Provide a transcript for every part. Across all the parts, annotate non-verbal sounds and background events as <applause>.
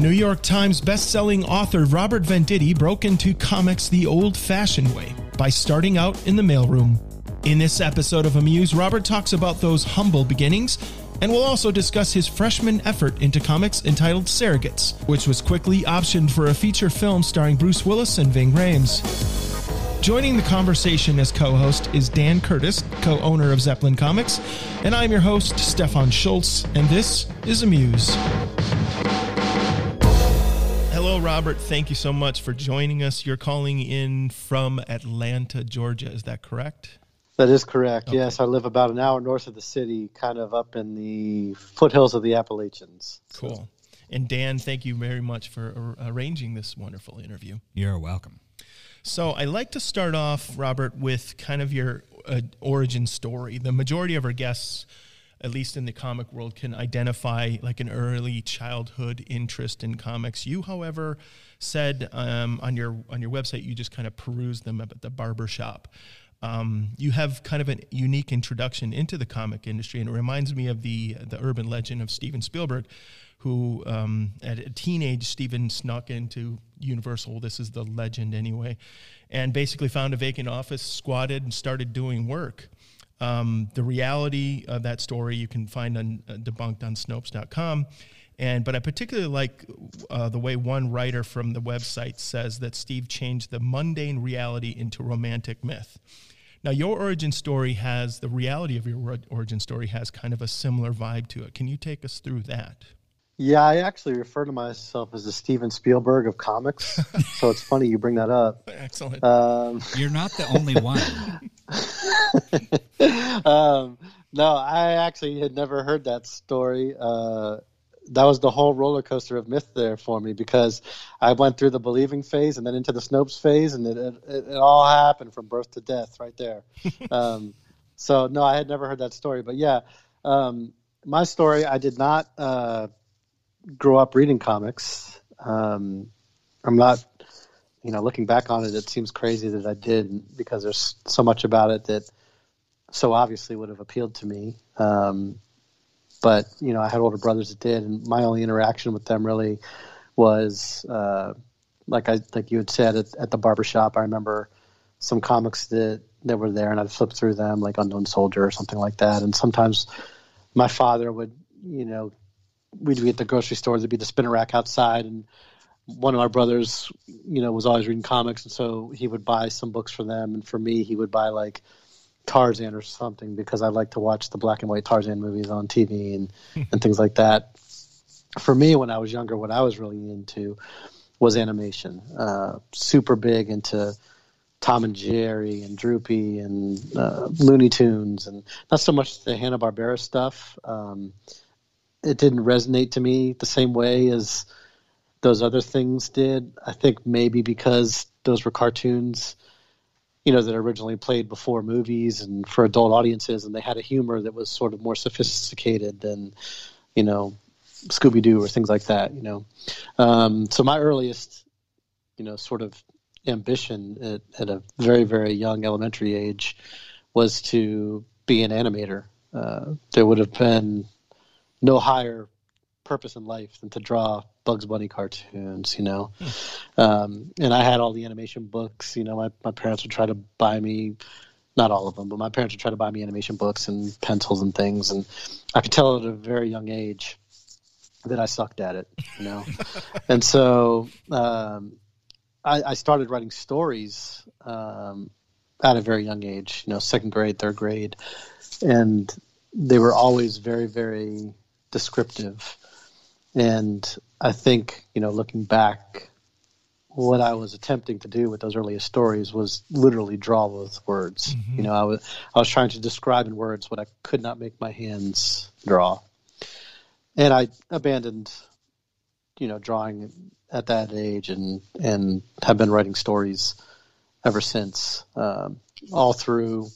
New York Times best-selling author Robert Venditti broke into comics the old-fashioned way by starting out in the mailroom. In this episode of Amuse, Robert talks about those humble beginnings and we'll also discuss his freshman effort into comics entitled Surrogates, which was quickly optioned for a feature film starring Bruce Willis and Ving Rhames. Joining the conversation as co host is Dan Curtis, co owner of Zeppelin Comics, and I'm your host, Stefan Schultz, and this is Amuse. Hello, Robert. Thank you so much for joining us. You're calling in from Atlanta, Georgia. Is that correct? That is correct. Okay. Yes, I live about an hour north of the city, kind of up in the foothills of the Appalachians. Cool. So. And Dan, thank you very much for arranging this wonderful interview. You're welcome. So, I like to start off, Robert, with kind of your uh, origin story. The majority of our guests, at least in the comic world, can identify like an early childhood interest in comics. You, however, said um, on your on your website you just kind of perused them at the barber shop um, you have kind of a unique introduction into the comic industry, and it reminds me of the the urban legend of Steven Spielberg, who um, at a teenage Steven snuck into Universal. This is the legend anyway, and basically found a vacant office, squatted, and started doing work. Um, the reality of that story you can find on, uh, debunked on Snopes.com. And but I particularly like uh, the way one writer from the website says that Steve changed the mundane reality into romantic myth. Now, your origin story has the reality of your origin story has kind of a similar vibe to it. Can you take us through that? Yeah, I actually refer to myself as the Steven Spielberg of comics. so it's funny you bring that up. <laughs> Excellent. Um, You're not the only one. <laughs> um, no, I actually had never heard that story. Uh, that was the whole roller coaster of myth there for me because I went through the believing phase and then into the Snopes phase, and it, it, it all happened from birth to death right there. <laughs> um, so no, I had never heard that story, but yeah, um, my story. I did not uh, grow up reading comics. Um, I'm not, you know, looking back on it, it seems crazy that I did because there's so much about it that so obviously would have appealed to me. Um, but you know, I had older brothers that did, and my only interaction with them really was uh, like I like you had said at, at the barbershop. I remember some comics that that were there, and I'd flip through them, like Unknown Soldier or something like that. And sometimes my father would, you know, we'd be at the grocery store, there'd be the spinner rack outside, and one of our brothers, you know, was always reading comics, and so he would buy some books for them, and for me, he would buy like Tarzan or something because I like to watch the black and white Tarzan movies on TV and and things like that. For me, when I was younger, what I was really into was animation. Uh, super big into Tom and Jerry and Droopy and uh, Looney Tunes and not so much the Hanna Barbera stuff. Um, it didn't resonate to me the same way as those other things did. I think maybe because those were cartoons you know that originally played before movies and for adult audiences, and they had a humor that was sort of more sophisticated than you know Scooby Doo or things like that. You know, um, so my earliest you know sort of ambition at, at, a very very young elementary age was to be an animator. Uh, there would have been no higher purpose in life than to draw Bugs Bunny cartoons, you know. Hmm. Um, and I had all the animation books. You know, my, my parents would try to buy me, not all of them, but my parents would try to buy me animation books and pencils and things. And I could tell at a very young age that I sucked at it, you know. <laughs> and so um, I, I, started writing stories um, at a very young age, you know, second grade, third grade. And they were always very, very descriptive and I think, you know, looking back, what I was attempting to do with those earliest stories was literally draw with words. Mm-hmm. You know, I was I was trying to describe in words what I could not make my hands draw. And I abandoned, you know, drawing at that age and and have been writing stories ever since. Um, all through,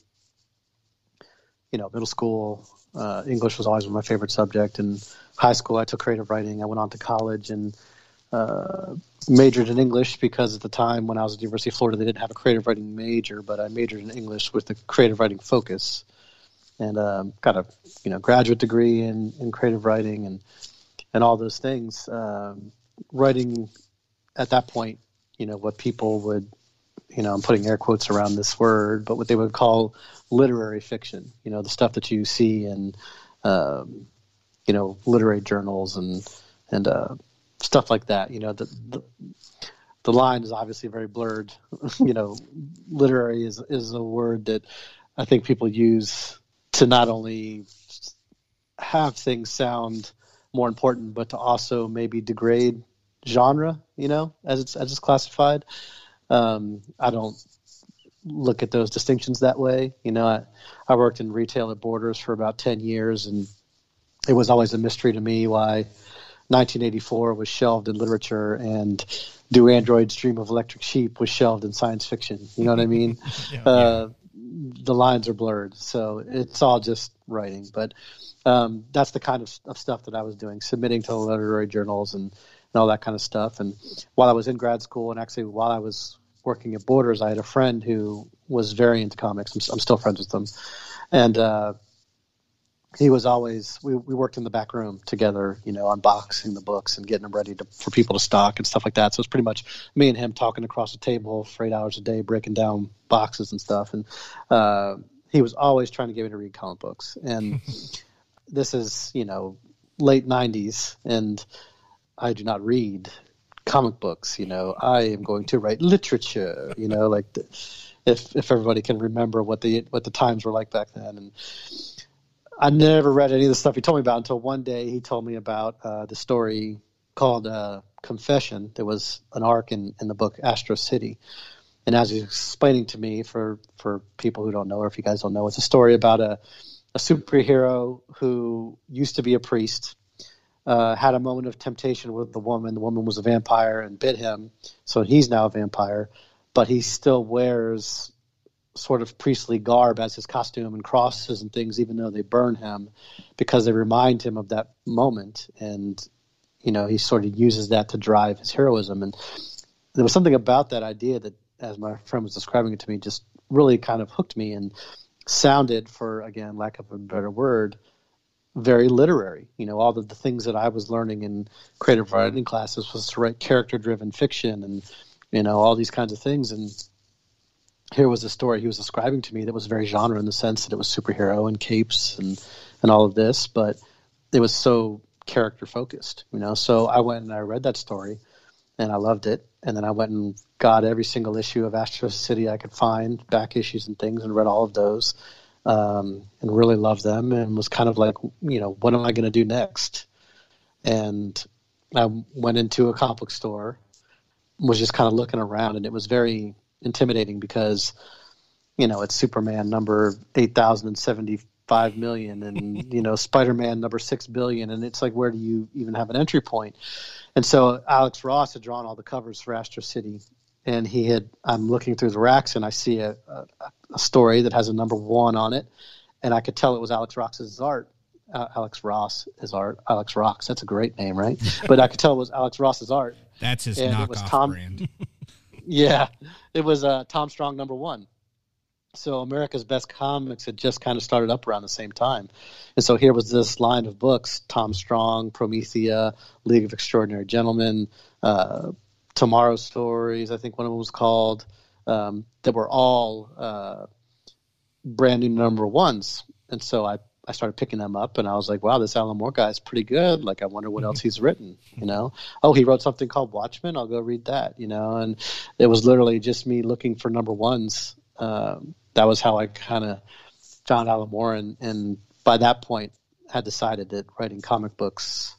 you know, middle school. Uh, English was always my favorite subject, In high school, I took creative writing. I went on to college and uh, majored in English because at the time when I was at the University of Florida, they didn't have a creative writing major, but I majored in English with a creative writing focus, and um, got a you know graduate degree in, in creative writing and and all those things. Um, writing at that point, you know, what people would, you know, I'm putting air quotes around this word, but what they would call literary fiction. You know, the stuff that you see in, um, you know, literary journals and and uh, stuff like that. You know, the, the the line is obviously very blurred. <laughs> you know, literary is is a word that I think people use to not only have things sound more important, but to also maybe degrade genre. You know, as it's as it's classified. Um, I don't look at those distinctions that way. You know, I, I worked in retail at Borders for about ten years, and it was always a mystery to me why 1984 was shelved in literature and Do Androids Dream of Electric Sheep was shelved in science fiction. You know what I mean? <laughs> yeah, uh, The lines are blurred, so it's all just writing. But um, that's the kind of, of, stuff that I was doing, submitting to literary journals and, and all that kind of stuff. And while I was in grad school, and actually while I was working at Borders, I had a friend who was very into comics. I'm, I'm still friends with them, and uh, he was always we, we worked in the back room together you know unboxing the books and getting them ready to, for people to stock and stuff like that. So it's pretty much me and him talking across the table for eight hours a day breaking down boxes and stuff. And uh, he was always trying to get me to read comic books. And <laughs> this is you know late 90s and i do not read comic books you know i am going to write literature you know like the, if if everybody can remember what the what the times were like back then and I never read any of the stuff he told me about until one day he told me about uh, the story called uh, Confession. There was an arc in, in the book Astro City. And as he's explaining to me, for, for people who don't know, or if you guys don't know, it's a story about a, a superhero who used to be a priest, uh, had a moment of temptation with the woman. The woman was a vampire and bit him, so he's now a vampire, but he still wears sort of priestly garb as his costume and crosses and things, even though they burn him, because they remind him of that moment. And, you know, he sort of uses that to drive his heroism. And there was something about that idea that, as my friend was describing it to me, just really kind of hooked me and sounded, for, again, lack of a better word, very literary. You know, all of the things that I was learning in creative writing classes was to write character driven fiction and, you know, all these kinds of things. And, here was a story he was describing to me that was very genre in the sense that it was superhero and capes and and all of this, but it was so character focused, you know. So I went and I read that story, and I loved it. And then I went and got every single issue of Astro City I could find, back issues and things, and read all of those, um, and really loved them. And was kind of like, you know, what am I going to do next? And I went into a comic book store, was just kind of looking around, and it was very intimidating because you know it's Superman number eight thousand and seventy five million and <laughs> you know Spider-Man number 6 billion and it's like where do you even have an entry point? point and so Alex Ross had drawn all the covers for Astro City and he had I'm looking through the racks and I see a, a, a story that has a number 1 on it. And I could tell it was Alex Ross's art uh, Alex Ross is art Alex Rocks that's a great name right? <laughs> But I could tell it was Alex Ross's art. That's his and knockoff Tom, brand. <laughs> <laughs> Yeah, it was uh, Tom Strong number one. So America's Best Comics had just kind of started up around the same time, and so here was this line of books: Tom Strong, Promethea, League of Extraordinary Gentlemen, uh, Tomorrow Stories. I think one of them was called. Um, that were all uh, brand new number ones, and so I I started picking them up and I was like, wow, this Alan Moore guy is pretty good. Like, I wonder what else mm-hmm. he's written, you know? Oh, he wrote something called Watchmen. I'll go read that, you know? And it was literally just me looking for number ones. Um, that was how I kind of found Alan Moore. And, and by that point, had decided that writing comic books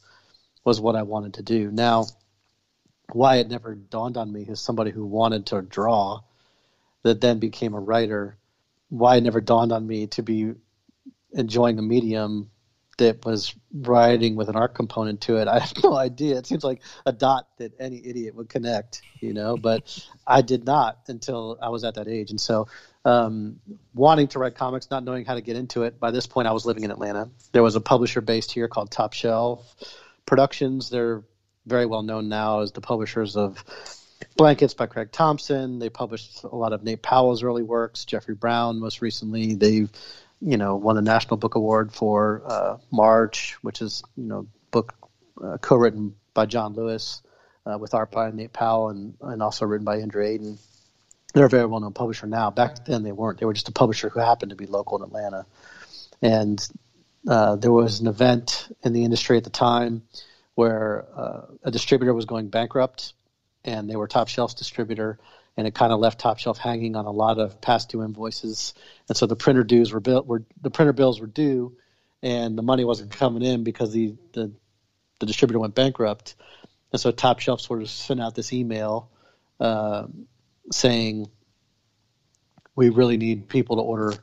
was what I wanted to do. Now, why it never dawned on me as somebody who wanted to draw that then became a writer, why it never dawned on me to be enjoying a medium that was writing with an art component to it. <laughs> I have no idea. It seems like a dot that any idiot would connect, you know, but I did not until I was at that age. And so, um, wanting to write comics, not knowing how to get into it, by this point I was living in Atlanta. There was a publisher based here called Top Shelf Productions. They're very well known now as the publishers of Blankets by Craig Thompson. They published a lot of Nate Powell's early works, Jeffrey Brown most recently. They've you know, won the National Book Award for uh, March, which is you know book uh, co-written by John Lewis. uh, with art by Nate Powell and, and also written by Andrew Aydin. They're a very well known publisher now. Back then they weren't. They were just a publisher who happened to be local in Atlanta. And uh, there was an event in the industry at the time where uh, a distributor was going bankrupt and they were top shelf distributor and it kind of left top shelf hanging on a lot of past due invoices. And so the printer dues were built were the printer bills were due and the money wasn't coming in because the the, the distributor went bankrupt. And so top shelf sort of sent out this email uh, saying we really need people to order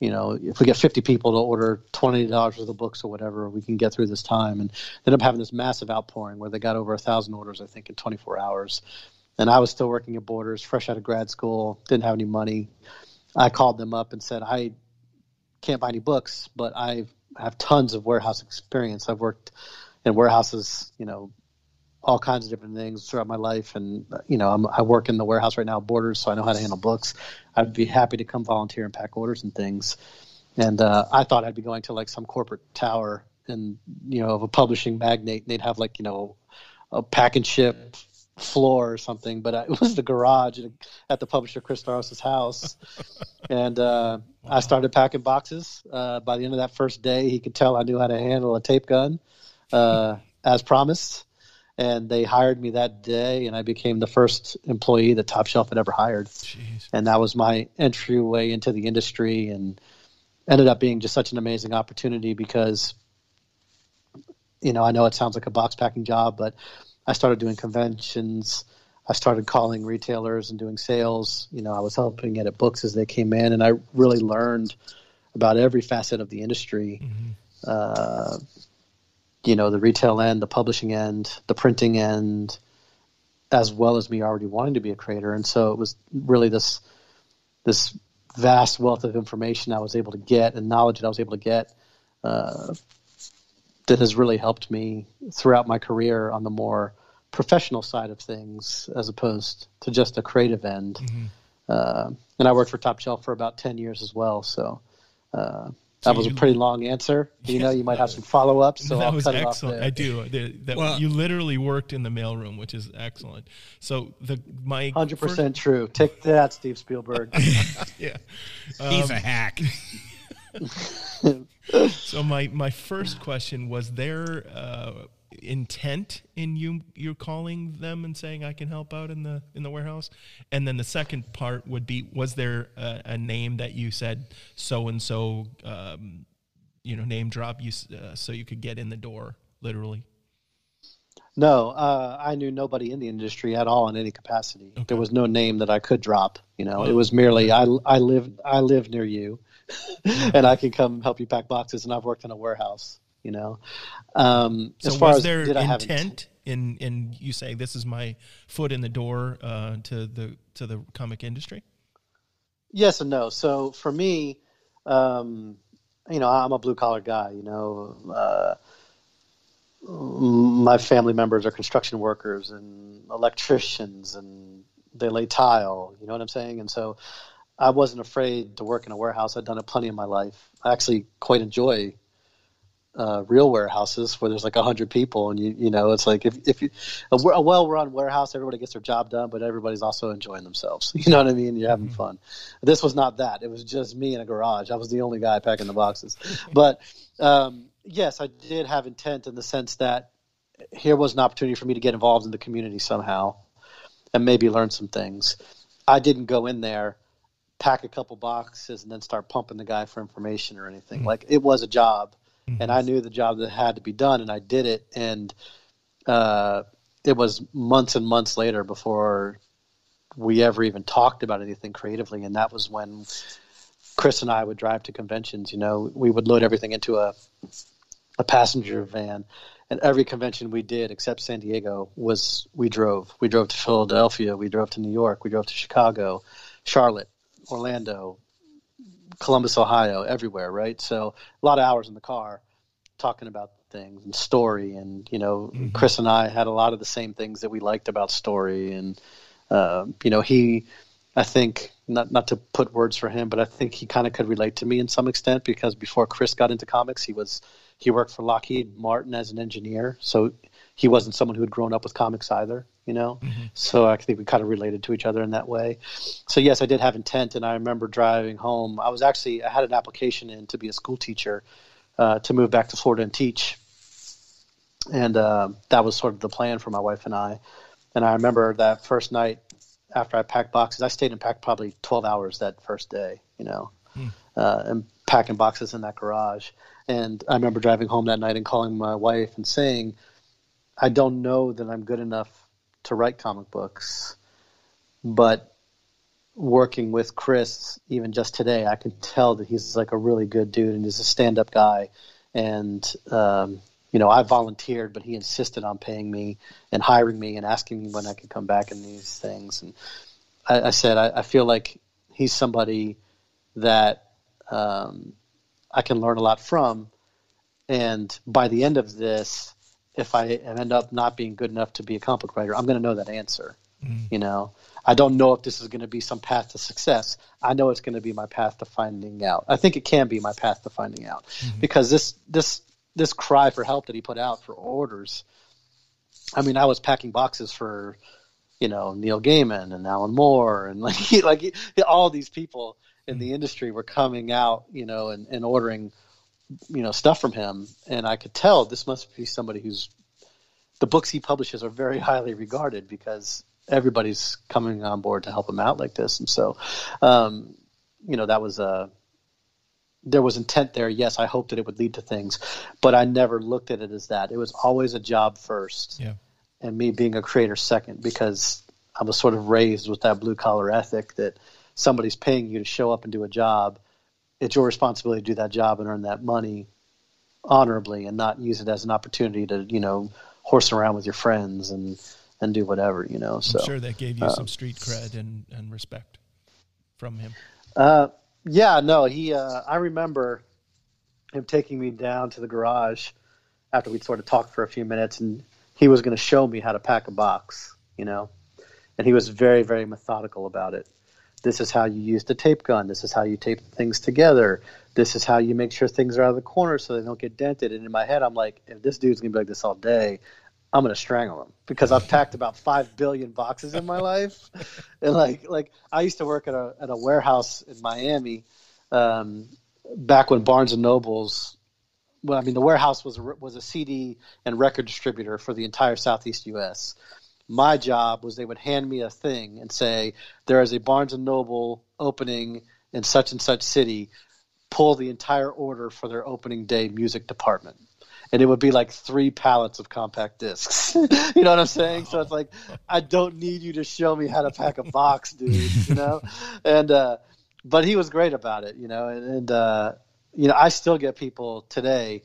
you know, if we get 50 people to order $20 worth of books or whatever, we can get through this time. And ended up having this massive outpouring where they got over a thousand orders, I think, in 24 hours. And I was still working at Borders, fresh out of grad school, didn't have any money. I called them up and said, I can't buy any books, but I have tons of warehouse experience. I've worked in warehouses, you know, all kinds of different things throughout my life. And, you know, I'm, i work in the warehouse right now, Borders, so I know how to handle books. I'd be happy to come volunteer and pack orders and things. And uh, I thought I'd be going to like some corporate tower and, you know, of a publishing magnate, and they'd have like, you know, a pack and ship floor or something, but <laughs> it was the garage at the publisher Chris Staros's house. and uh, wow. I started packing boxes. Uh, by the end of that first day, he could tell I knew how to handle a tape gun, uh, as promised and they hired me that day, and I became the first employee that Top Shelf had ever hired. Jeez. And that was my entryway into the industry, and ended up being just such an amazing opportunity because, you know, I know it sounds like a box packing job, but I started doing conventions. I started calling retailers and doing sales. You know, I was helping edit books as they came in, and I really learned about every facet of the industry. Mm-hmm. Uh, you know the retail end, the publishing end, the printing end, as well as me already wanting to be a creator. And so it was really this this vast wealth of information I was able to get and knowledge that I was able to get uh, that has really helped me throughout my career on the more professional side of things as opposed to just a creative end. Mm-hmm. Uh, and I worked for Top Shelf for about 10 years as well. So, uh, that was a pretty long answer. You know, you might have some follow ups. So <laughs> that I'll was cut excellent. I do. The, that well, you literally worked in the mailroom, which is excellent. So the my hundred percent true. Take that, Steve Spielberg. <laughs> yeah, um, he's a hack. <laughs> so my my first question was there uh, intent in you you're calling them and saying I can help out in the in the warehouse? And then the second part would be was there a, a name that you said so and so you know name drop you uh, so you could get in the door literally? No, uh, I knew nobody in the industry at all in any capacity. Okay. There was no name that I could drop. You know, oh. it was merely I I live I live near you, <laughs> and I can come help you pack boxes. And I've worked in a warehouse you know. Um, so as far was as there did intent, intent in in you saying this is my foot in the door uh, to the to the comic industry? Yes and no. So for me, um, you know, I'm a blue collar guy. You know, uh, my family members are construction workers and electricians, and they lay tile. You know what I'm saying? And so I wasn't afraid to work in a warehouse. I'd done it plenty in my life. I actually quite enjoy uh, real warehouses where there's like a hundred people, and you you know it's like if if you, a, a well-run warehouse, everybody gets their job done, but everybody's also enjoying themselves. <laughs> You know what I mean? You're having mm-hmm. fun. This was not that. It was just me in a garage. I was the only guy packing the boxes. but um, yes, I did have intent in the sense that here was an opportunity for me to get involved in the community somehow, and maybe learn some things. I didn't go in there pack a couple boxes and then start pumping the guy for information or anything. Mm-hmm. Like it was a job mm-hmm. and I knew the job that had to be done, and I did it. And uh, it was months and months later before we ever even talked about anything creatively, and that was when Chris and I would drive to conventions. You know, we would load everything into a a passenger van, and every convention we did except San Diego was we drove. We drove to Philadelphia, we drove to New York, we drove to Chicago, Charlotte, Orlando, Columbus, Ohio, everywhere, right? So a lot of hours in the car talking about things and story, and you know, mm-hmm. Chris and I had a lot of the same things that we liked about story, and uh, you know, he, I think, not not to put words for him, but I think he kind of could relate to me in some extent because before Chris got into comics, he was he worked for Lockheed Martin as an engineer, so he wasn't someone who had grown up with comics either, you know. Mm-hmm. So I think we kind of related to each other in that way. So yes, I did have intent, and I remember driving home. I was actually I had an application in to be a school teacher uh, to move back to Florida and teach, and uh, that was sort of the plan for my wife and I. And I remember that first night after I packed boxes, I stayed and packed probably 12 hours that first day, you know, mm. uh, and packing boxes in that garage. And I remember driving home that night and calling my wife and saying, I don't know that I'm good enough to write comic books, but working with Chris, even just today, I can tell that he's like a really good dude and he's a stand up guy. And, um, you know, I volunteered, but he insisted on paying me and hiring me and asking me when I could come back and these things. And I, I said, I, I, feel like he's somebody that um, I can learn a lot from. And by the end of this, if I end up not being good enough to be a comic book writer, I'm going to know that answer. Mm. You know, I don't know if this is going to be some path to success. I know it's going to be my path to finding out. I think it can be my path to finding out mm-hmm. because this this this cry for help that he put out for orders. I mean, I was packing boxes for you know Neil Gaiman and Alan Moore and <laughs> like he, like he, all these people in the mm. industry were coming out, you know, and, and ordering you know stuff from him, and I could tell this must be somebody who's the books he publishes are very highly regarded because everybody's coming on board to help him out like this, and so um, you know that was a there was intent there. Yes, I hoped that it would lead to things, but I never looked at it as that. It was always a job first, yeah. and me being a creator second because I was sort of raised with that blue collar ethic that somebody's paying you to show up and do a job, it's your responsibility to do that job and earn that money honorably and not use it as an opportunity to you know horse around with your friends and and do whatever you know so I'm sure that gave you uh, some street cred and and respect from him. Uh yeah no he uh i remember him taking me down to the garage after we'd sort of talked for a few minutes and he was going to show me how to pack a box you know and he was very very methodical about it this is how you use the tape gun. This is how you tape things together. This is how you make sure things are out of the corner so they don't get dented. And in my head, I'm like, if this dude's gonna be like this all day, I'm gonna strangle him because I've packed about five billion boxes in my life, <laughs> and like like I used to work at a at a warehouse in Miami, um, back when Barnes and Nobles. Well, I mean, the warehouse was was a CD and record distributor for the entire Southeast U.S my job was they would hand me a thing and say there is a Barnes and Noble opening in such and such city. Pull the entire order for their opening day music department. And it would be like three pallets of compact discs. <laughs> you know what I'm saying? So it's like, I don't need you to show me how to pack a box, <laughs> dude. You know, and uh, but he was great about it. You know, and, and uh, you know, I still get people today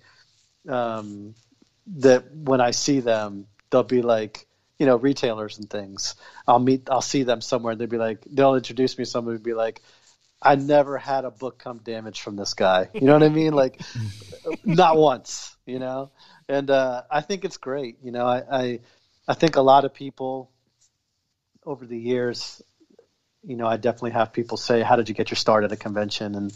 um, that when I see them, they'll be like, you know retailers and things. I'll meet I'll see them somewhere and they'd be like they'll introduce me to somebody would be like I never had a book come damaged from this guy. You know what I mean? <laughs> Like not once, you know? And uh, I think it's great. You know, I, I I think a lot of people over the years, you know, I definitely have people say, How did you get your start at a convention? And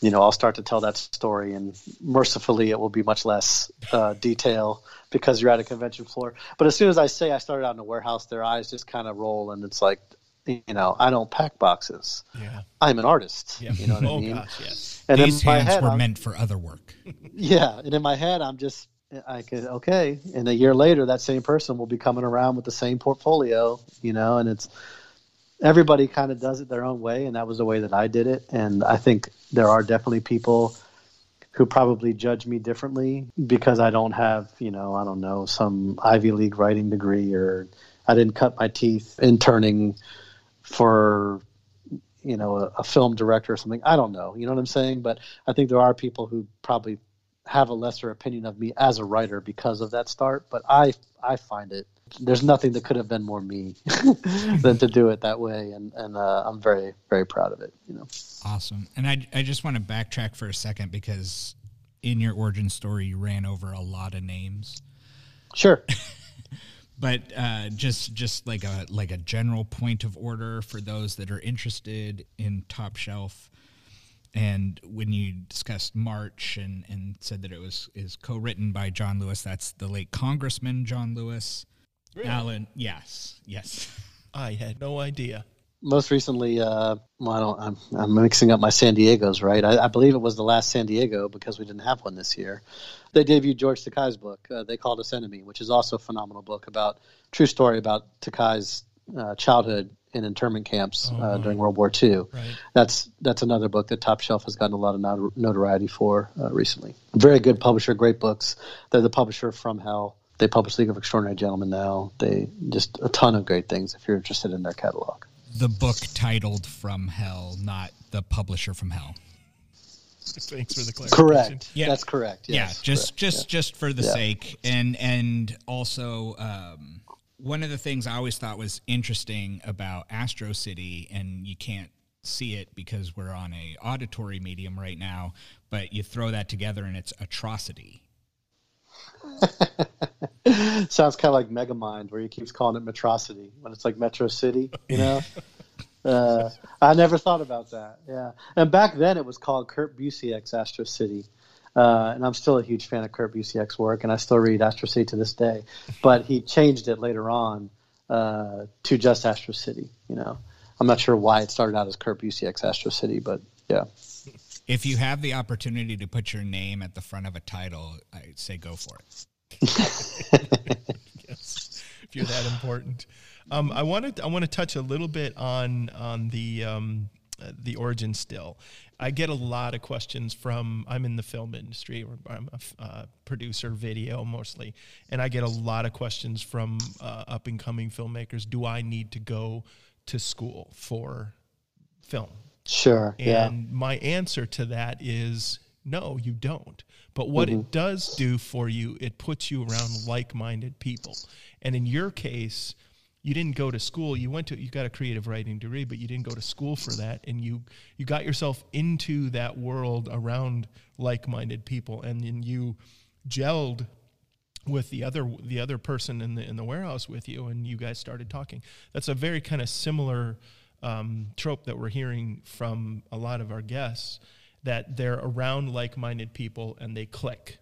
you know, I'll start to tell that story, and mercifully, it will be much less uh, detail because you're at a convention floor. But as soon as I say I started out in a warehouse, their eyes just kind of roll, and it's like, you know, I don't pack boxes. Yeah. I'm an artist. Yeah. You know what <laughs> oh, I mean? Gosh, yes. And These hands head, were I'm, meant for other work. <laughs> yeah, and in my head, I'm just, I could okay, and a year later, that same person will be coming around with the same portfolio, you know, and it's everybody kind of does it their own way, and that was the way that I did it. And I think there are definitely people who probably judge me differently because I don't have, you know, I don't know, some Ivy League writing degree or I didn't cut my teeth interning for, you know, a, a film director or something. I don't know. You know what I'm saying? But I think there are people who probably have a lesser opinion of me as a writer because of that start. But I I find it there's nothing that could have been more me <laughs> than to do it that way, and and uh, I'm very very proud of it. You know. Awesome, and I I just want to backtrack for a second because in your origin story you ran over a lot of names. Sure. <laughs> but uh, just just like a like a general point of order for those that are interested in Top Shelf. And when you discussed March and, and said that it was is co-written by John Lewis, that's the late Congressman John Lewis. Really? Alan, yes, yes. <laughs> I had no idea. Most recently, uh, well, I don't, I'm, I'm mixing up my San Diego's, right? I, I believe it was the last San Diego because we didn't have one this year. They debuted George Takei's book, uh, They Called Us Enemy, which is also a phenomenal book about, true story about Takei's uh, childhood in internment camps uh, Oh. during World War II. Right. That's that's another book that Top Shelf has gotten a lot of not- notoriety for uh, recently. Very good publisher, great books. They're the publisher from Hell. They publish League of Extraordinary Gentlemen now. They just a ton of great things if you're interested in their catalog. The book titled From Hell, not the publisher from Hell. Thanks for the clarification. Correct. Yeah. That's correct. yeah, just correct. just just for the Yeah. sake, and and also um, one of the things I always thought was interesting about Astro City, and you can't see it because we're on a auditory medium right now, but you throw that together and it's atrocity. <laughs> Sounds kind of like Megamind, where he keeps calling it Metrocity when it's like Metro City. You know. <laughs> uh, I never thought about that. Yeah, and back then it was called Kurt Busiek's Astro City. Uh, and I'm still a huge fan of Kurt Busiek's work, and I still read Astro City to this day. But he changed it later on uh, to just Astro City. You know, I'm not sure why it started out as Kurt Busiek's Astro City, but yeah. If you have the opportunity to put your name at the front of a title, I say go for it. <laughs> yes, if you're that important. Um, I wanted I want to touch a little bit on on the um, uh, the origin still. I get a lot of questions from I'm in the film industry or I'm a uh, producer video mostly, and I get a lot of questions from uh, up and coming filmmakers. Do I need to go to school for film? Sure. yeah. And my answer to that is no, you don't. But what Mm-hmm. it does do for you, it puts you around like-minded people. And in your case, you didn't go to school. You went to you got a creative writing degree, but you didn't go to school for that. And you you got yourself into that world around like-minded people. And then you gelled with the other the other person in the in the warehouse with you and you guys started talking. That's a very kind of similar um, trope that we're hearing from a lot of our guests that they're around like-minded people and they click.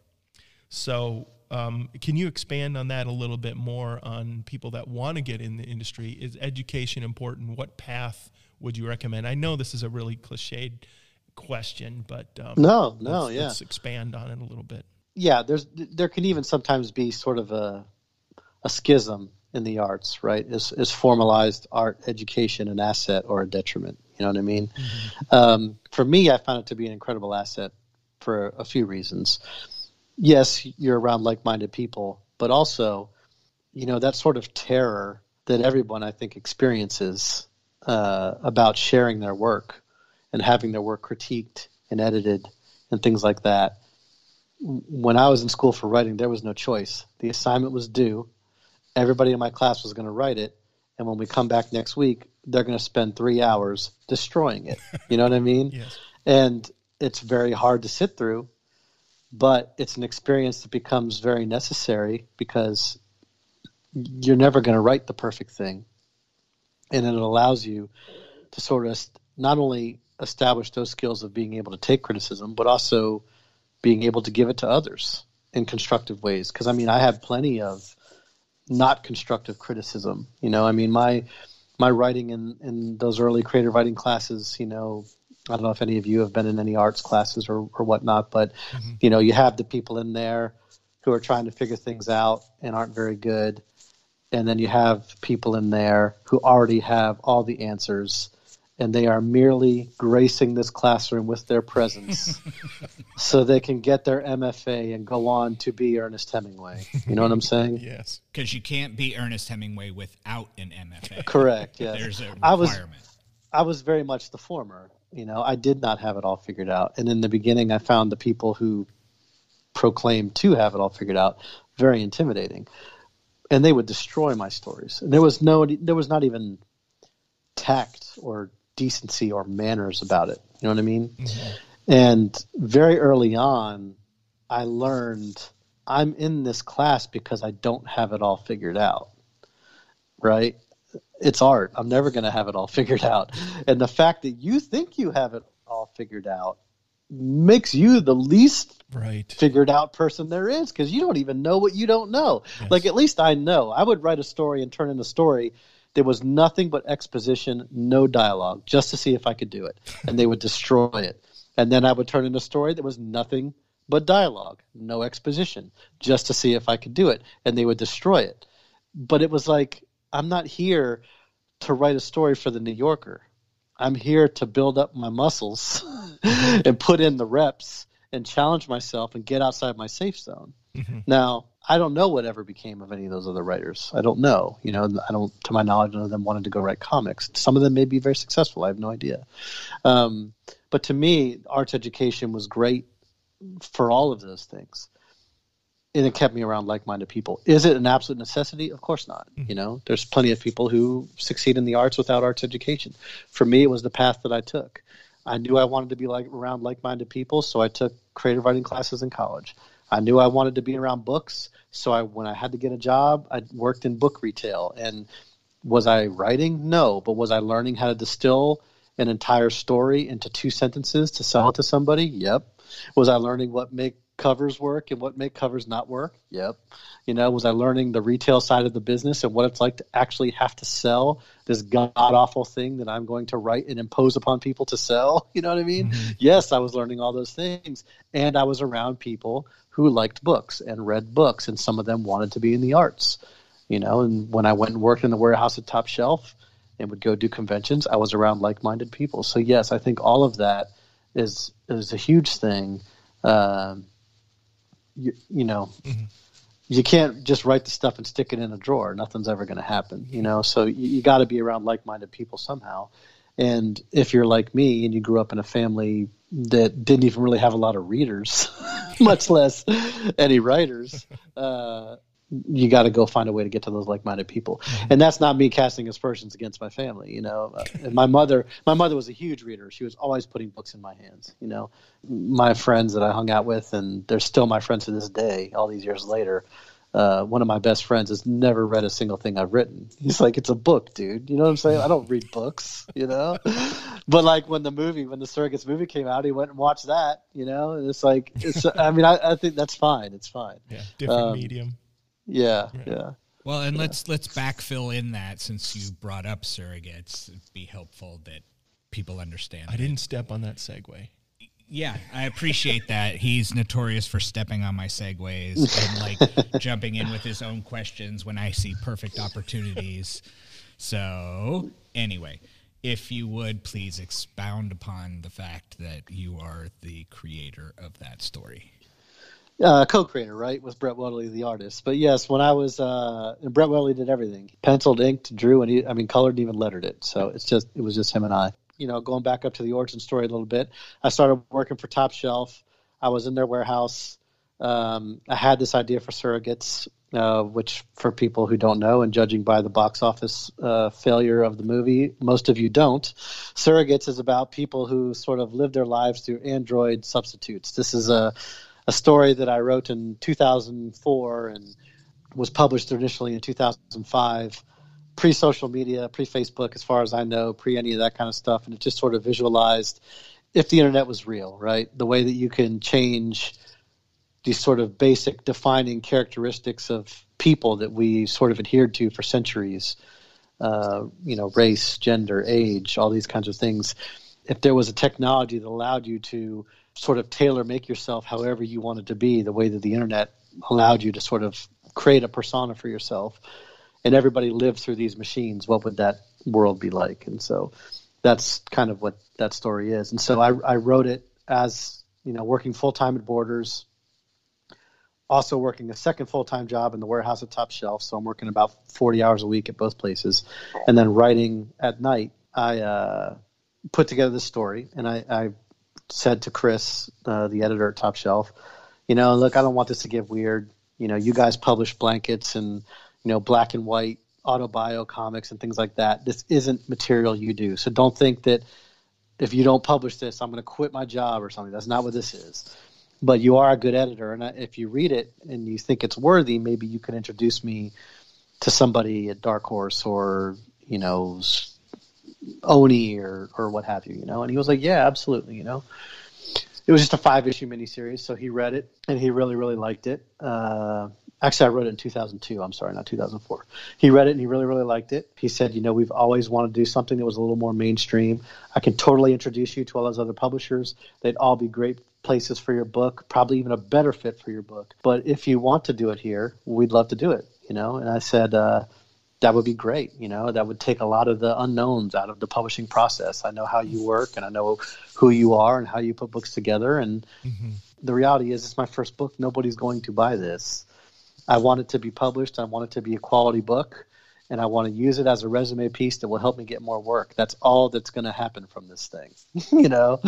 So um, can you expand on that a little bit more on people that want to get in the industry is education important what path would you recommend i know this is a really cliched question but um, No, no, let's- yeah. let's expand on it a little bit yeah, there's there can even sometimes be sort of a a schism in the arts, right? Is is formalized art education an asset or a detriment? You know what I mean? Um, for me, I found it to be an incredible asset for a few reasons. Yes, you're around like-minded people, but also, you know, that sort of terror that everyone I think experiences uh, about sharing their work and having their work critiqued and edited and things like that when I was in school for writing, there was no choice. The assignment was due. Everybody in my class was going to write it. And when we come back next week, they're going to spend three hours destroying it. You know what I mean? <laughs> yes And it's very hard to sit through, but it's an experience that becomes very necessary because you're never going to write the perfect thing. And it allows you to sort of not only establish those skills of being able to take criticism, but also being able to give it to others in constructive ways. Because I mean, I have plenty of not constructive criticism. You know, I mean, my my writing in in those early creative writing classes. You know, I don't know if any of you have been in any arts classes or or whatnot, but mm-hmm. you know, you have the people in there who are trying to figure things out and aren't very good, and then you have people in there who already have all the answers. And they are merely gracing this classroom with their presence <laughs> so they can get their MFA and go on to be Ernest Hemingway. You know what I'm saying? <laughs> yes Because you can't be Ernest Hemingway without an MFA. Correct. Yes. There's a I was requirement. I was very much the former. You know, I did not have it all figured out, and in the beginning, I found the people who proclaimed to have it all figured out very intimidating, and they would destroy my stories. And there was no, there was not even tact or decency or manners about it. You know what I mean? Mm-hmm. And very early on, I learned I'm in this class because I don't have it all figured out. Right? It's art. I'm never going to have it all <laughs> figured out. And the fact that you think you have it all figured out makes you the least right figured out person there is because you don't even know what you don't know. Yes. Like at least I know. I would write a story and turn in a story. There was nothing but exposition, no dialogue, just to see if I could do it, <laughs> and they would destroy it. And then I would turn in a story that was nothing but dialogue, no exposition, just to see if I could do it, and they would destroy it. But it was like I'm not here to write a story for the New Yorker. I'm here to build up my muscles <laughs> and put in the reps and challenge myself and get outside my safe zone. Mm-hmm. Now, I don't know whatever became of any of those other writers. I don't know. You know, I don't, to my knowledge, none of them wanted to go write comics. Some of them may be very successful. I have no idea. Um, but to me, arts education was great for all of those things and it kept me around like-minded people. Is it an absolute necessity? Of course not. Mm-hmm. You know, there's plenty of people who succeed in the arts without arts education. For me, it was the path that I took. I knew I wanted to be like around like-minded people, so I took creative writing classes in college. I knew I wanted to be around books, so I when I had to get a job, I worked in book retail. And was I writing? No, but was I learning how to distill an entire story into two sentences to sell it to somebody? Yep. Was I learning what make covers work and what make covers not work. Yep. You know, was I learning the retail side of the business and what it's like to actually have to sell this god awful thing that I'm going to write and impose upon people to sell? <laughs> You know what I mean? Mm-hmm. Yes, I was learning all those things. And I was around people who liked books and read books, and some of them wanted to be in the arts. You know, and when I went and worked in the warehouse at Top Shelf and would go do conventions, I was around like minded people. So, yes, I think all of that is is a huge thing. Um, you, you know, mm-hmm. you can't just write the stuff and stick it in a drawer. Nothing's ever going to happen, you know. So you, you got to be around like-minded people somehow. And if you're like me and you grew up in a family that didn't even really have a lot of readers, <laughs> much less any writers, <laughs> uh, you got to go find a way to get to those like-minded people mm-hmm. and that's not me casting aspersions against my family you know uh, my mother my mother was a huge reader she was always putting books in my hands you know my friends that i hung out with and they're still my friends to this day all these years later uh, one of my best friends has never read a single thing I've written. <laughs> He's like, it's a book, dude. You know what I'm saying? I don't read books, you know. <laughs> but like when the movie, when the Surrogates movie came out, he went and watched that. You know, and it's like, it's. I mean, I, I think that's fine. It's fine. Yeah, different um, medium. Yeah, yeah. Well, and yeah. let's let's backfill in that since you brought up surrogates. It'd be helpful that people understand. I that. didn't step on that segue. Yeah, I appreciate that. He's notorious for stepping on my segues <laughs> and like jumping in with his own questions when I see perfect opportunities. So, anyway, if you would please expound upon the fact that you are the creator of that story uh, co-creator, right, with Brett Weldele, the artist. But yes, when I was, uh, Brett Weldele did everything: penciled, inked, drew, and he, I mean, colored, and even lettered it. So it's just, it was just him and I. You know, going back up to the origin story a little bit, I started working for Top Shelf. I was in their warehouse. Um, I had this idea for surrogates, uh, which, for people who don't know, and judging by the box office uh, failure of the movie, most of you don't. Surrogates is about people who sort of live their lives through android substitutes. This is a a story that I wrote in 2004 and was published initially in 2005 pre social media, pre Facebook, as far as I know, pre any of that kind of stuff. And it just sort of visualized if the internet was real, right? The way that you can change these sort of basic defining characteristics of people that we sort of adhered to for centuries, uh, you know, race, gender, age, all these kinds of things. If there was a technology that allowed you to sort of tailor make yourself however you wanted to be, the way that the internet allowed you to sort of create a persona for yourself, and everybody lived through these machines, what would that world be like? And so that's kind of what that story is. And so I, I wrote it as you know working full time at Borders, also working a second full time job in the warehouse at Top Shelf. So I'm working about 40 hours a week at both places, and then writing at night. I uh, put together this story, and I, I said to Chris, uh, the editor at Top Shelf, you know, look, I don't want this to get weird. You know, you guys publish blankets and you know black and white autobio comics and things like that. This isn't material you do, so don't think that if you don't publish this, I'm going to quit my job or something. That's not what this is. But you are a good editor, and if you read it and you think it's worthy, maybe you can introduce me to somebody at Dark Horse or you know Oni or or what have you, you know. And he was like, yeah, absolutely, you know. It was just a five issue miniseries, so he read it and he really really liked it. Uh, actually, I wrote it in 2002. I'm sorry, not 2004. He read it and he really really liked it. He said, you know, we've always wanted to do something that was a little more mainstream. I can totally introduce you to all those other publishers. They'd all be great places for your book, probably even a better fit for your book. But if you want to do it here, we'd love to do it, you know. And I said. Uh, that would be great. You know, that would take a lot of the unknowns out of the publishing process. I know how you work and I know who you are and how you put books together. And mm-hmm. the reality is, it's my first book. Nobody's going to buy this. I want it to be published. I want it to be a quality book. And I want to use it as a resume piece that will help me get more work. That's all that's going to happen from this thing, <laughs> you know?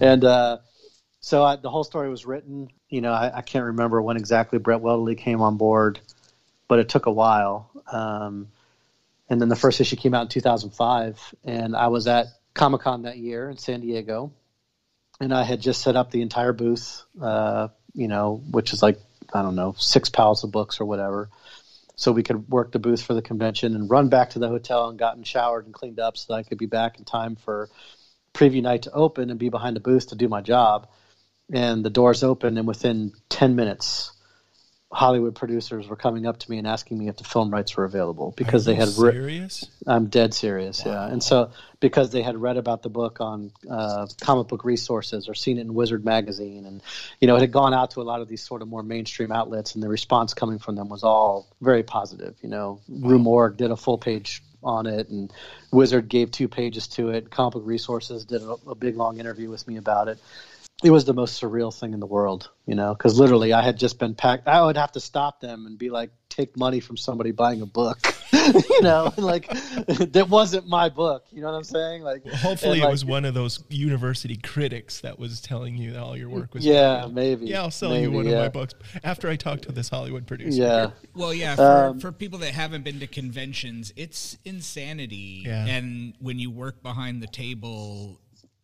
And, uh, so I, the whole story was written. You know, I, I can't remember when exactly Brett Weldele came on board but it took a while. Um, and then the first issue came out in 2005, and I was at Comic Con that year in San Diego, and I had just set up the entire booth, uh, you know, which is like I don't know six pallets of books or whatever, so we could work the booth for the convention and run back to the hotel and gotten showered and cleaned up so that I could be back in time for preview night to open and be behind the booth to do my job. And the doors opened, and within 10 minutes, Hollywood producers were coming up to me and asking me if the film rights were available because they had re- serious. I'm dead serious, wow. yeah. And so because they had read about the book on uh, comic book resources or seen it in Wizard magazine, and you know it had gone out to a lot of these sort of more mainstream outlets, and the response coming from them was all very positive. You know, wow. Rue Morgue did a full page on it, and Wizard gave two pages to it. Comic book resources did a, a big long interview with me about it it was the most surreal thing in the world, you know, because literally I had just been packed. I would have to stop them and be like, take money from somebody buying a book, <laughs> you know, like <laughs> that wasn't my book. You know what I'm saying? Like, well, hopefully it was one of those university critics that was telling you that all your work was. Yeah, maybe. Yeah, I'll sell maybe, you one yeah. of my books after I talk to this Hollywood producer. Yeah. Well, yeah. For, um, for people that haven't been to conventions, it's insanity. Yeah. And when you work behind the table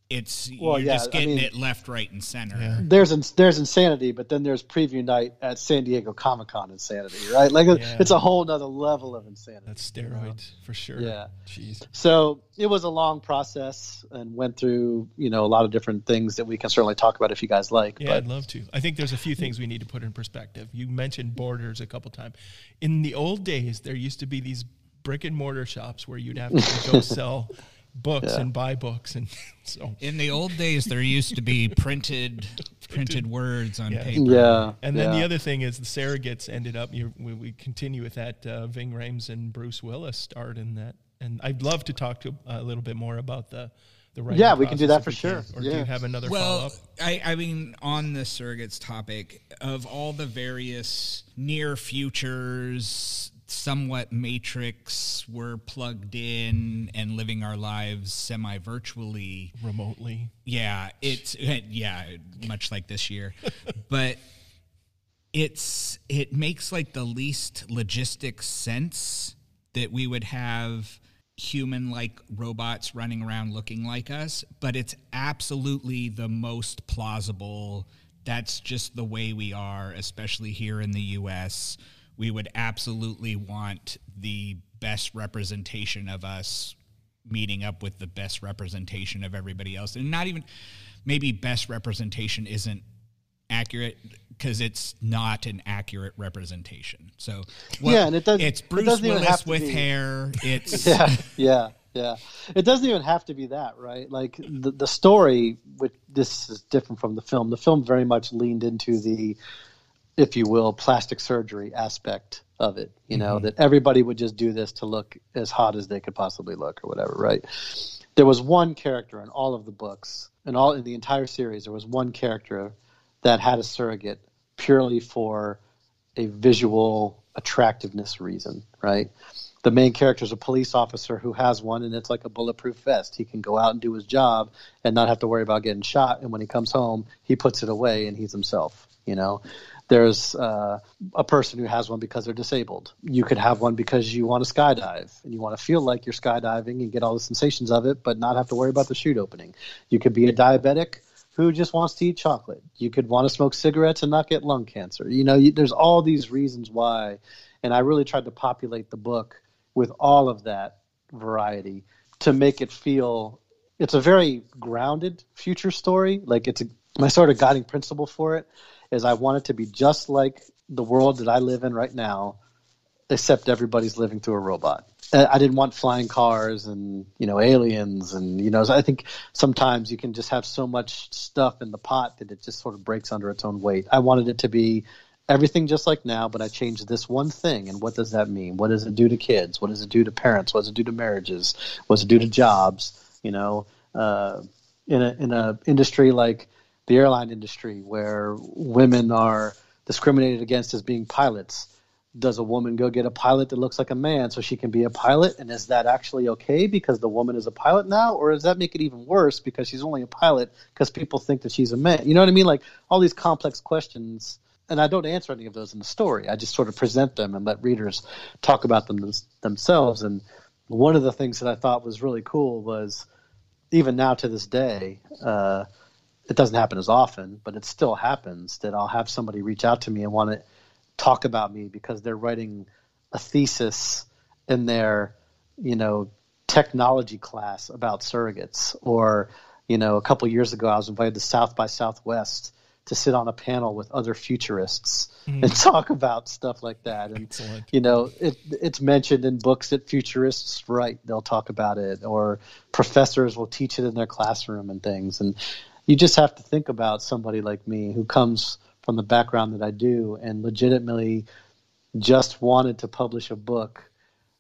it's well, you're yeah, just getting I mean, it left, right, and center. Yeah. There's there's insanity, but then there's preview night at San Diego Comic Con insanity, right? Like yeah. it's a whole nother level of insanity. That's steroids you know? for sure. Yeah. Jeez. So it was a long process and went through you know a lot of different things that we can certainly talk about if you guys like. Yeah, but. I'd love to. I think there's a few things we need to put in perspective. You mentioned borders a couple times. In the old days, there used to be these brick and mortar shops where you'd have to go <laughs> sell books yeah. and buy books and <laughs> so in the old days there used to be <laughs> printed printed words on yeah. paper yeah and then yeah. the other thing is the surrogates ended up you, we, we, continue with that uh, ving rhames and bruce willis starred in that and i'd love to talk to a little bit more about the the yeah we can do that for sure or yeah. do you have another well follow-up? I, I mean on the surrogates topic of all the various near futures somewhat matrix we're plugged in and living our lives semi virtually remotely. Yeah it's yeah much like this year. <laughs> But it's it makes like the least logistic sense that we would have human like robots running around looking like us but it's absolutely the most plausible. That's just the way we are especially here in the US we would absolutely want the best representation of us meeting up with the best representation of everybody else. And not even maybe best representation isn't accurate because it's not an accurate representation. So well, yeah and it does it's bruce it willis with be. hair. It's <laughs> yeah yeah yeah. It doesn't even have to be that right? Like the, the story which this is different from the film. The film very much leaned into the if you will, plastic surgery aspect of it. You know, mm-hmm. that everybody would just do this to look as hot as they could possibly look or whatever, right? There was one character in all of the books, and all in the entire series, there was one character that had a surrogate purely for a visual attractiveness reason, right? The main character is a police officer who has one, and it's like a bulletproof vest. He can go out and do his job and not have to worry about getting shot. And when he comes home, he puts it away and he's himself. You know, there's uh, a person who has one because they're disabled. You could have one because you want to skydive and you want to feel like you're skydiving and get all the sensations of it, but not have to worry about the chute opening. You could be a diabetic who just wants to eat chocolate. You could want to smoke cigarettes and not get lung cancer. You know, you, there's all these reasons why. And I really tried to populate the book with all of that variety to make it feel it's a very grounded future story. Like it's a, my sort of guiding principle for it is I want it to be just like the world that I live in right now, except everybody's living through a robot. I didn't want flying cars and you know aliens and you know I think sometimes you can just have so much stuff in the pot that it just sort of breaks under its own weight. I wanted it to be everything just like now, but I changed this one thing. And what does that mean? What does it do to kids? What does it do to parents? What does it do to marriages? What does it do to jobs? You know, uh, in a in a industry like the airline industry where women are discriminated against as being pilots. Does a woman go get a pilot that looks like a man so she can be a pilot? And is that actually okay because the woman is a pilot now? Or does that make it even worse because she's only a pilot because people think that she's a man? You know what i mean? Like all these complex questions. And i don't answer any of those in the story. I just sort of present them and let readers talk about them themselves. And one of the things that i thought was really cool was even now to this day uh, it doesn't happen as often, but it still happens that I'll have somebody reach out to me and want to talk about me because they're writing a thesis in their, you know, technology class about surrogates. Or, you know, a couple years ago, I was invited to South by Southwest to sit on a panel with other futurists mm. and talk about stuff like that. And Excellent. you know, it, it's mentioned in books that futurists write. They'll talk about it, or professors will teach it in their classroom and things. And you just have to think about somebody like me who comes from the background that I do and legitimately just wanted to publish a book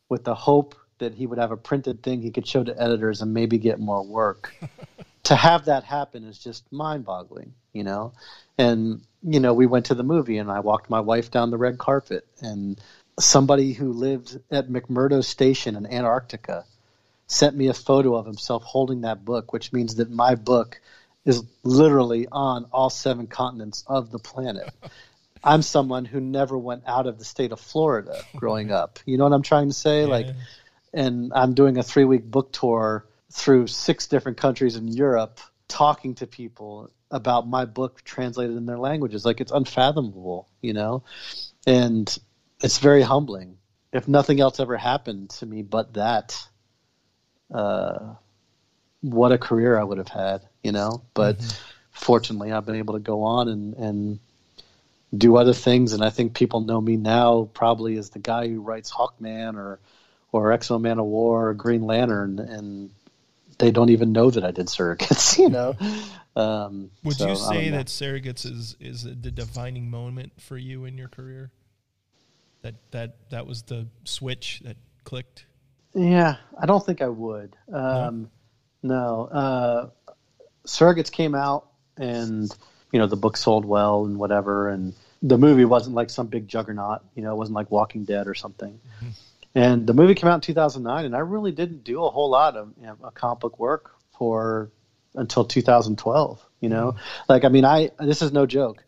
with the hope that he would have a printed thing he could show to editors and maybe get more work. <laughs> to have that happen is just mind-boggling, you know. And you know, we went to the movie and I walked my wife down the red carpet and somebody who lived at McMurdo Station in Antarctica sent me a photo of himself holding that book, which means that my book is literally on all seven continents of the planet. <laughs> I'm someone who never went out of the state of Florida growing up. You know what I'm trying to say? Yeah. Like, and I'm doing a three week book tour through six different countries in Europe, talking to people about my book translated in their languages. Like, it's unfathomable, you know? And it's very humbling. If nothing else ever happened to me but that, uh, what a career I would have had, you know. But mm-hmm. fortunately, I've been able to go on and and do other things, and I think people know me now probably as the guy who writes Hawkman or or X-O Manowar or Green Lantern, and they don't even know that I did surrogates, <laughs> you know. Um, Would so, you say that surrogates is is the defining moment for you in your career? That that that was the switch that clicked. Yeah, I don't think I would. Um, no, uh, Surrogates came out, and you know the book sold well and whatever, and the movie wasn't like some big juggernaut. You know, it wasn't like Walking Dead or something. Mm-hmm. And the movie came out in 2009, and I really didn't do a whole lot of you know, comic book work for until 2012. You know, mm-hmm. like I mean, I this is no joke.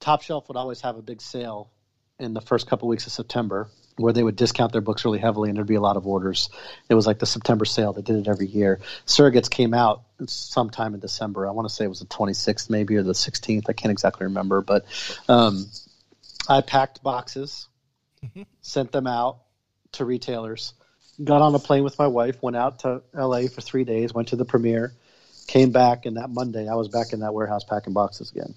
Top Shelf would always have a big sale in the first couple weeks of September, where they would discount their books really heavily and there'd be a lot of orders. It was like the September sale. They did it every year. Surrogates came out sometime in December. I want to say it was the 26th maybe or the 16th. I can't exactly remember, but um, I packed boxes, mm-hmm. <laughs> sent them out to retailers, got on a plane with my wife, went out to LA for three days, went to the premiere, came back, and that Monday I was back in that warehouse packing boxes again.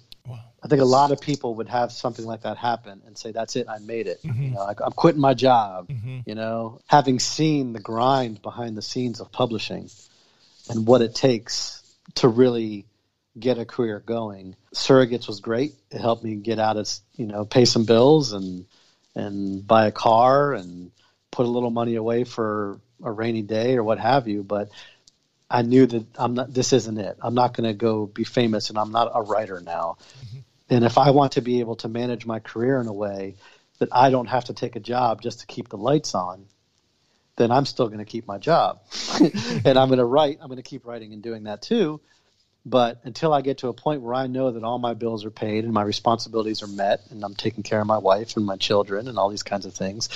I think a lot of people would have something like that happen and say, "That's it, I made it." Mm-hmm. You know, I, am quitting my job. Mm-hmm. You know, having seen the grind behind the scenes of publishing and what it takes to really get a career going, Surrogates was great. It helped me get out of you know pay some bills and and buy a car and put a little money away for a rainy day or what have you. But I knew that I'm not. This isn't it. I'm not going to go be famous, and I'm not a writer now. Mm-hmm. And if I want to be able to manage my career in a way that I don't have to take a job just to keep the lights on, then I'm still going to keep my job. <laughs> and I'm going to write, I'm going to keep writing and doing that too. But until I get to a point where I know that all my bills are paid and my responsibilities are met and I'm taking care of my wife and my children and all these kinds of things,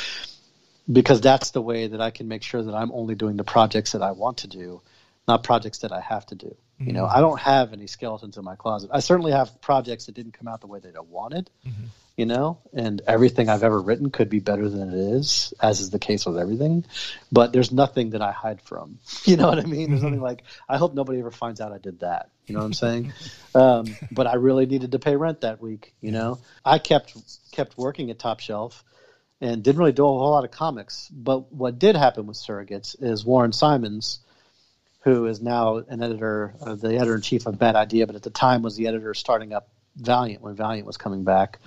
because that's the way that I can make sure that I'm only doing the projects that I want to do, not projects that I have to do. You know, mm-hmm. I don't have any skeletons in my closet. I certainly have projects that didn't come out the way that I wanted. Mm-hmm. You know, and everything I've ever written could be better than it is, as is the case with everything. But there's nothing that I hide from. <laughs> You know what I mean? There's nothing mm-hmm. like I hope nobody ever finds out I did that. You know what I'm saying? <laughs> um, but I really needed to pay rent that week. You know, I kept kept working at Top Shelf and didn't really do a whole lot of comics. But what did happen with Surrogates is Warren Simons, who is now an editor, uh, the editor in chief of Bad Idea, but at the time was the editor starting up Valiant when Valiant was coming back.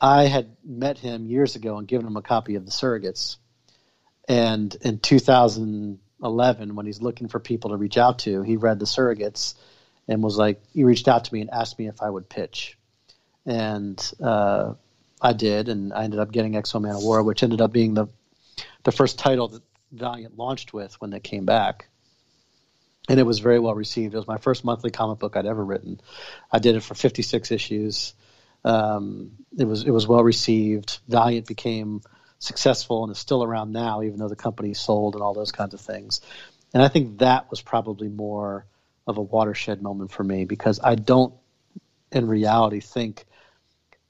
I had met him years ago and given him a copy of the Surrogates. And in 2011, when he's looking for people to reach out to, he read the Surrogates and was like, he reached out to me and asked me if I would pitch. And uh, I did, and I ended up getting X-O Manowar, which ended up being the the first title that Valiant launched with when they came back. And it was very well received. It was my first monthly comic book I'd ever written. I did it for 56 issues. Um, it was it was well received. Valiant became successful and is still around now, even though the company sold and all those kinds of things. And I think that was probably more of a watershed moment for me because I don't, in reality, think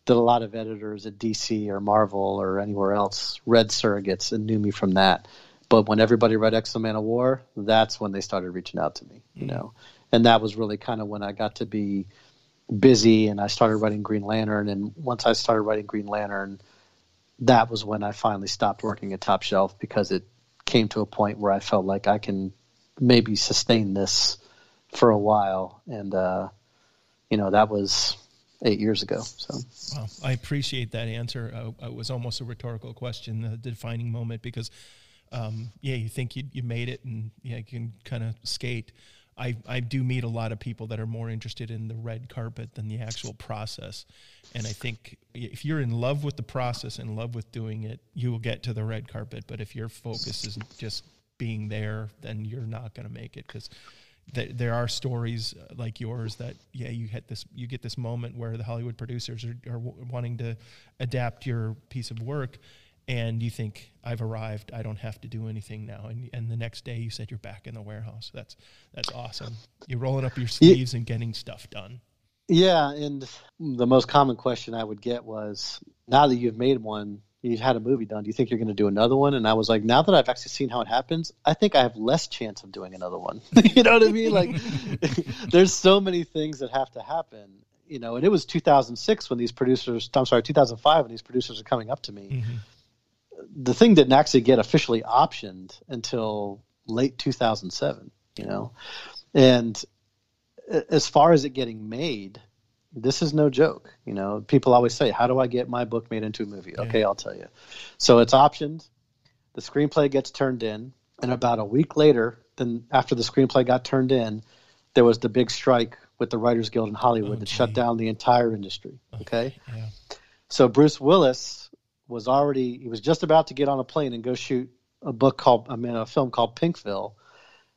that a lot of editors at DC or Marvel or anywhere else read Surrogates and knew me from that. But when everybody read X-O Manowar, that's when they started reaching out to me, you know. And that was really kind of when I got to be busy and I started writing Green Lantern. And once I started writing Green Lantern, that was when I finally stopped working at Top Shelf because it came to a point where I felt like I can maybe sustain this for a while. And, uh, you know, that was eight years ago. So, wow, I appreciate that answer. Uh, it was almost a rhetorical question, the defining moment, because, um, yeah, you think you, you made it and yeah, you can kind of skate. I, I do meet a lot of people that are more interested in the red carpet than the actual process. And I think if you're in love with the process, in love with doing it, you will get to the red carpet. But if your focus is just being there, then you're not going to make it because th- there are stories uh, like yours that, yeah, you get this, you get this moment where the Hollywood producers are, are w- wanting to adapt your piece of work and you think I've arrived. I don't have to do anything now. And and the next day you said you're back in the warehouse. That's that's awesome. You're rolling up your sleeves and getting stuff done. Yeah, and the most common question I would get was, now that you've made one, you've had a movie done. Do you think you're going to do another one? And I was like, now that I've actually seen how it happens, I think I have less chance of doing another one. <laughs> you know what I mean? Like, <laughs> there's so many things that have to happen. You know, and it was 2006 when these producers. I'm sorry, 2005 when these producers are coming up to me. Mm-hmm the thing didn't actually get officially optioned until late 2007 you know? And as far as it getting made this is no joke you know? People always say how do i get my book made into a movie? Yeah. okay i'll tell you. So it's optioned the screenplay gets turned in and about a week later then after the screenplay got turned in there was the big strike with the writers guild in hollywood that shut down the entire industry okay? Yeah. so bruce willis was already he was just about to get on a plane and go shoot a book called I mean a film called Pinkville,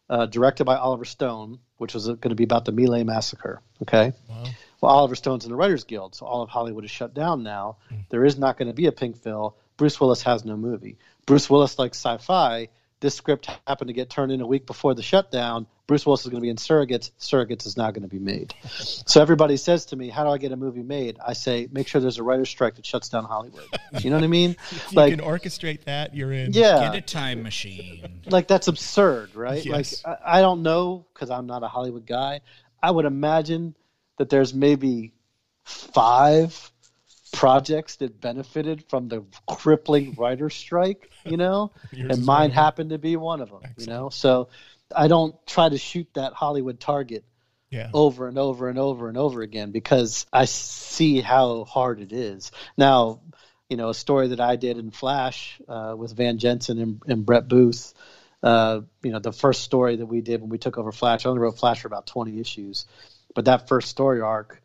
uh, directed by Oliver Stone, which was going to be about the Lai massacre. Okay, wow. well Oliver Stone's in the Writers Guild, so all of Hollywood is shut down now. Mm. There is not going to be a Pinkville. Bruce Willis has no movie. Bruce Willis likes sci-fi. This script happened to get turned in a week before the shutdown. Bruce Willis is going to be in Surrogates. Surrogates is now going to be made. So everybody says to me, "How do I get a movie made?" I say, "Make sure there's a writer's strike that shuts down Hollywood." You know what I mean? <laughs> if like, you can orchestrate that, you're in. Yeah, get a time machine. Like that's absurd, right? Yes. Like I, I don't know because I'm not a Hollywood guy. I would imagine that there's maybe five projects that benefited from the crippling writer strike, you know, <laughs> and mine happened to be one of them, Excellent. you know. So I don't try to shoot that Hollywood target yeah. over and over and over and over again because I see how hard it is. Now, you know, a story that I did in Flash uh, with Van Jensen and, and Brett Booth. Uh, you know, the first story that we did when we took over Flash, I only wrote Flash for about 20 issues, but that first story arc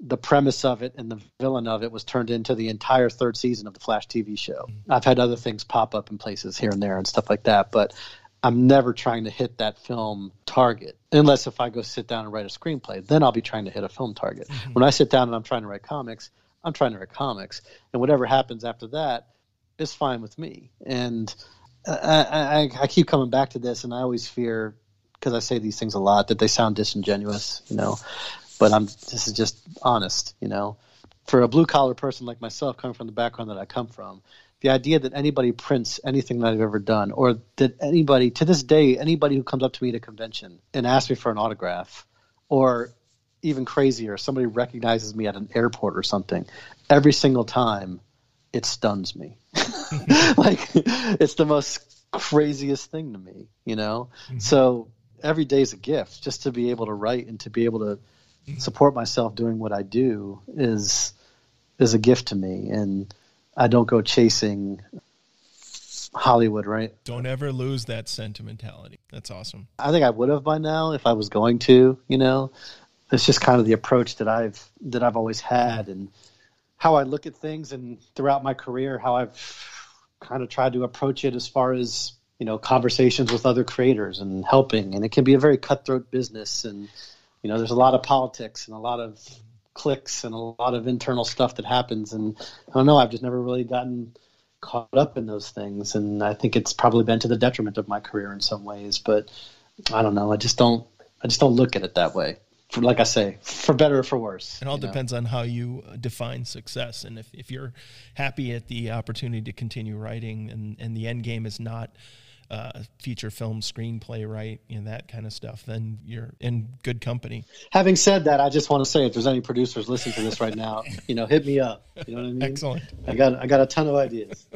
the premise of it and the villain of it was turned into the entire third season of the Flash TV show. Mm-hmm. I've had other things pop up in places here and there and stuff like that, but I'm never trying to hit that film target unless if I go sit down and write a screenplay. Then I'll be trying to hit a film target. Mm-hmm. When I sit down and I'm trying to write comics, I'm trying to write comics, and whatever happens after that is fine with me. And I, I, I keep coming back to this, and I always fear because I say these things a lot that they sound disingenuous, you know. But I'm this is just honest, you know. For a blue collar person like myself, coming from the background that I come from, the idea that anybody prints anything that I've ever done, or that anybody to this day, anybody who comes up to me at a convention and asks me for an autograph, or even crazier, somebody recognizes me at an airport or something, every single time it stuns me. <laughs> like it's the most craziest thing to me, you know? Mm-hmm. So every day is a gift just to be able to write and to be able to. Support myself doing what I do is is a gift to me and I don't go chasing Hollywood, right? Don't ever lose that sentimentality. That's awesome. I think I would have by now if I was going to, you know. It's just kind of the approach that I've that I've always had and how I look at things and throughout my career how I've kind of tried to approach it as far as, you know, conversations with other creators and helping and it can be a very cutthroat business and you know, there's a lot of politics and a lot of clicks and a lot of internal stuff that happens. And I don't know, I've just never really gotten caught up in those things. And I think it's probably been to the detriment of my career in some ways. But I don't know. I just don't. I just don't look at it that way. For, like I say, for better or for worse. It all depends know? on how you define success. And if, if you're happy at the opportunity to continue writing and, and the end game is not uh, feature film screenplay right and that kind of stuff, then you're in good company. Having said that, I just want to say if there's any producers listening to this right now, you know, hit me up. You know what I mean? Excellent. I got I got a ton of ideas.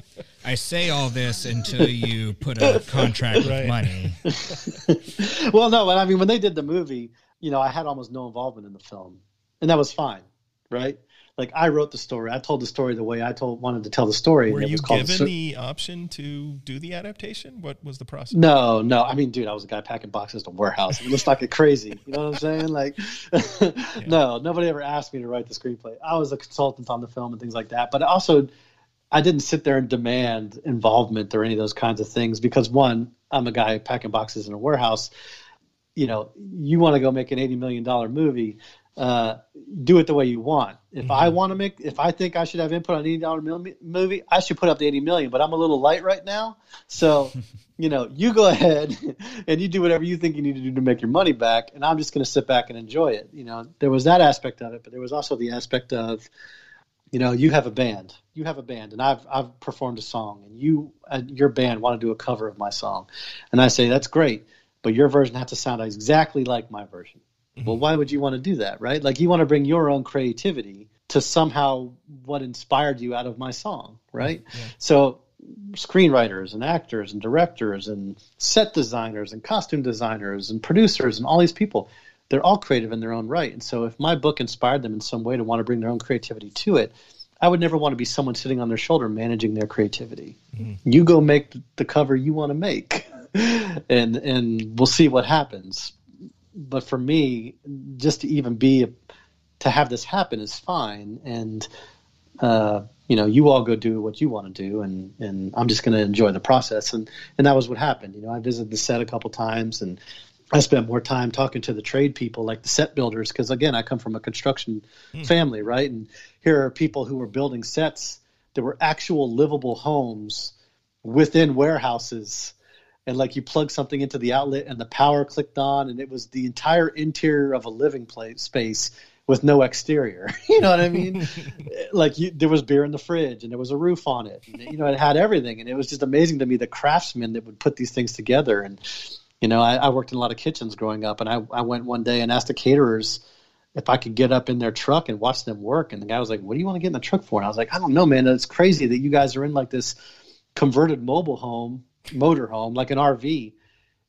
I say all this until you put a contract with money. <laughs> well, no, but I mean when they did the movie, you know, I had almost no involvement in the film, and that was fine, right? Like I wrote the story. I told the story the way I told wanted to tell the story. Were you given the, the, option to do the adaptation? What was the process? No, no. I mean, dude, I was a guy packing boxes to warehouse. It looks like a crazy. You know what I'm saying? Like, <laughs> yeah. no, nobody ever asked me to write the screenplay. I was a consultant on the film and things like that. But also, I didn't sit there and demand involvement or any of those kinds of things because one, I'm a guy packing boxes in a warehouse. You know, you want to go make an eighty million dollar movie uh, do it the way you want. If mm-hmm. I want to make, if I think I should have input on an eighty dollar movie, I should put up the eighty million. But I'm a little light right now, so <laughs> you know, you go ahead <laughs> and you do whatever you think you need to do to make your money back, and I'm just going to sit back and enjoy it. You know, there was that aspect of it, but there was also the aspect of, you know, you have a band, you have a band, and I've I've performed a song, and you uh, your band want to do a cover of my song, and I say that's great, but your version has to sound exactly like my version Mm-hmm. Well, why would you want to do that, right? Like you want to bring your own creativity to somehow what inspired you out of my song, right? Yeah. So screenwriters and actors and directors and set designers and costume designers and producers and all these people they're all creative in their own right and so if my book inspired them in some way to want to bring their own creativity to it i would never want to be someone sitting on their shoulder managing their creativity mm-hmm. you go make the cover you want to make <laughs> and and we'll see what happens but for me, just to even be to have this happen is fine, and uh, you know, you all go do what you want to do, and and I'm just going to enjoy the process, and and that was what happened. You know, I visited the set a couple times, and I spent more time talking to the trade people, like the set builders, because again, I come from a construction mm. family, right? And here are people who were building sets that were actual livable homes within warehouses and like you plug something into the outlet and the power clicked on and it was the entire interior of a living place space with no exterior <laughs> you know what i mean <laughs> like you, there was beer in the fridge and there was a roof on it and, you know it had everything and it was just amazing to me the craftsmen that would put these things together and you know i, I worked in a lot of kitchens growing up and I, I went one day and asked the caterers if I could get up in their truck and watch them work. And the guy was like, What do you want to get in the truck for? And I was like, I don't know, man. It's crazy that you guys are in like this converted mobile home motorhome, like an RV.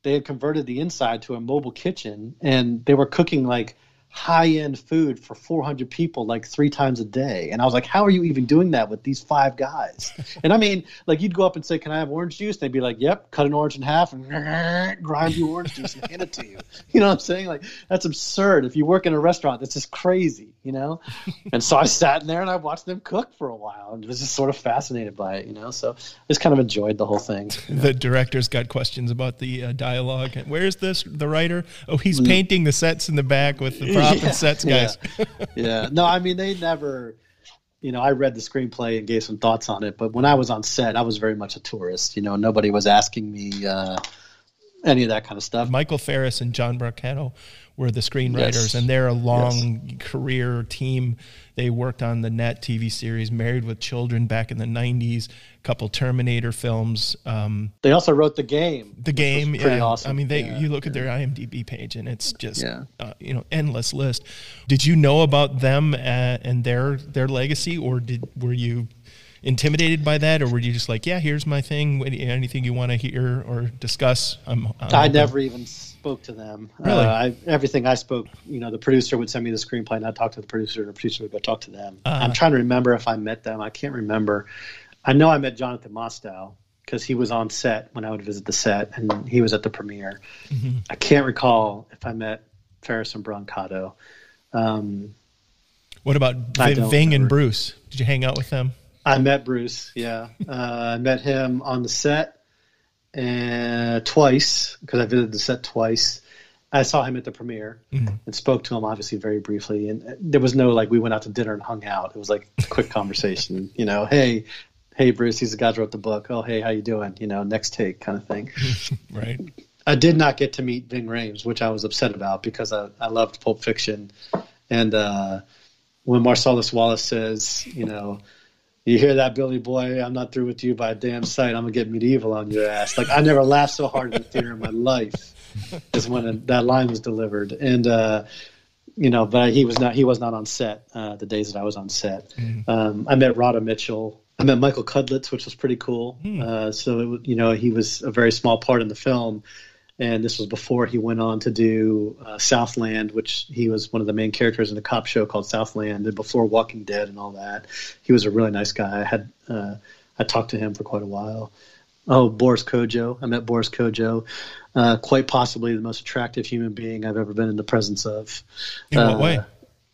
They had converted the inside to a mobile kitchen, and they were cooking like high end food for 400 people like three times a day. And I was like, how are you even doing that with these five guys? <laughs> and I mean, like you'd go up and say, can I have orange juice? And they'd be like, yep, cut an orange in half and <laughs> grind you orange juice and hand it to you. You know what I'm saying? Like that's absurd. If you work in a restaurant, that's just crazy, you know? and so I sat in there and I watched them cook for a while and was just sort of fascinated by it, you know? So I just kind of enjoyed the whole thing. You <laughs> know? The director's got questions about the uh, dialogue. Where's this, the writer? Oh, he's mm. painting the sets in the back with the prop yeah, and sets guys. Yeah. <laughs> yeah. No, I mean they never. You know, I read the screenplay and gave some thoughts on it, but when I was on set, I was very much a tourist. You know, nobody was asking me. Uh, any of that kind of stuff. Michael Ferris and John Brancato were the screenwriters, Yes. and they're a long career team. They worked on the Net TV series Married with Children back in the '90s, a couple Terminator films. Um, They also wrote the game. the game, pretty yeah. awesome. I mean, they Yeah, you look at their IMDb page, and it's just Yeah. uh, you know endless list. Did you know about them uh, and their their legacy, or did were you intimidated by that, or were you just like, yeah, here's my thing. Anything you want to hear or discuss? I'm, I'm I open." never even spoke to them. Really? Uh, I, everything I spoke, you know, the producer would send me the screenplay, and I'd talk to the producer, and the producer would go talk to them. Uh-huh. I'm trying to remember if I met them. I can't remember. I know I met Jonathan Mostow because he was on set when I would visit the set, and he was at the premiere. Mm-hmm. I can't recall if I met Ferris and Brancato. Um, What about Ving and. Bruce? Did you hang out with them? I met Bruce. Yeah, uh, I met him on the set and twice because I visited the set twice. I saw him at the premiere Mhm. and spoke to him obviously very briefly. And there was no like we went out to dinner and hung out. It was like a quick <laughs> conversation. You know, hey, hey Bruce, he's the guy who wrote the book. Oh, hey, how you doing? You know, next take kind of thing. <laughs> Right. I did not get to meet Ving Rhames, which I was upset about because I, I loved Pulp Fiction. And uh, when Marcellus Wallace says, you know, you hear that, Billy Boy? I'm not through with you by a damn sight. I'm gonna get medieval on your ass. Like I never laughed so hard in the theater in my life as when that line was delivered. And uh, you know, but he was not. He was not on set uh, the days that I was on set. Um, I met Radha Mitchell. I met Michael Cudlitz, which was pretty cool. Uh, so it, you know, he was a very small part in the film and this was before he went on to do uh, Southland, which he was one of the main characters in a cop show called Southland, and before Walking Dead and all that. He was a really nice guy. I had uh, I talked to him for quite a while. Oh, Boris Kodjoe. I met Boris Kodjoe. Uh, quite possibly the most attractive human being I've ever been in the presence of. In what Uh, way?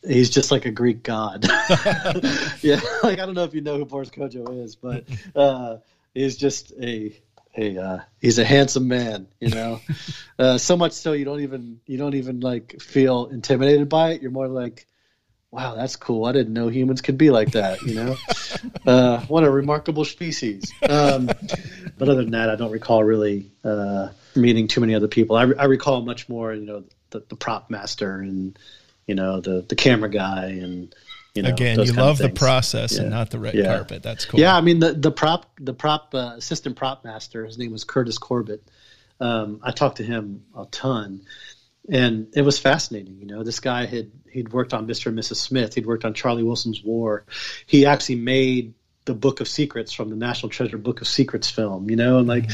He's just like a Greek god. <laughs> <laughs> yeah, like I don't know if you know who Boris Kodjoe is, but uh, he's just a a uh, he's a handsome man. You know, <laughs> uh, so much so you don't even you don't even like feel intimidated by it. You're more like, wow, that's cool. I didn't know humans could be like that. You know, <laughs> uh, what a remarkable species. Um, but other than that, I don't recall really uh, meeting too many other people. I, I recall much more, you know, the, the prop master and you know the the camera guy and you know Again, you love the process and not the red Yeah. carpet. That's cool. Yeah, I mean the the prop the prop uh, assistant prop master. His name was Curtis Corbett. Um, I talked to him a ton, and it was fascinating. You know, this guy had he'd worked on Mr. and Mrs. Smith. He'd worked on Charlie Wilson's War. He actually made the Book of Secrets from the National Treasure Book of Secrets film. You know, and like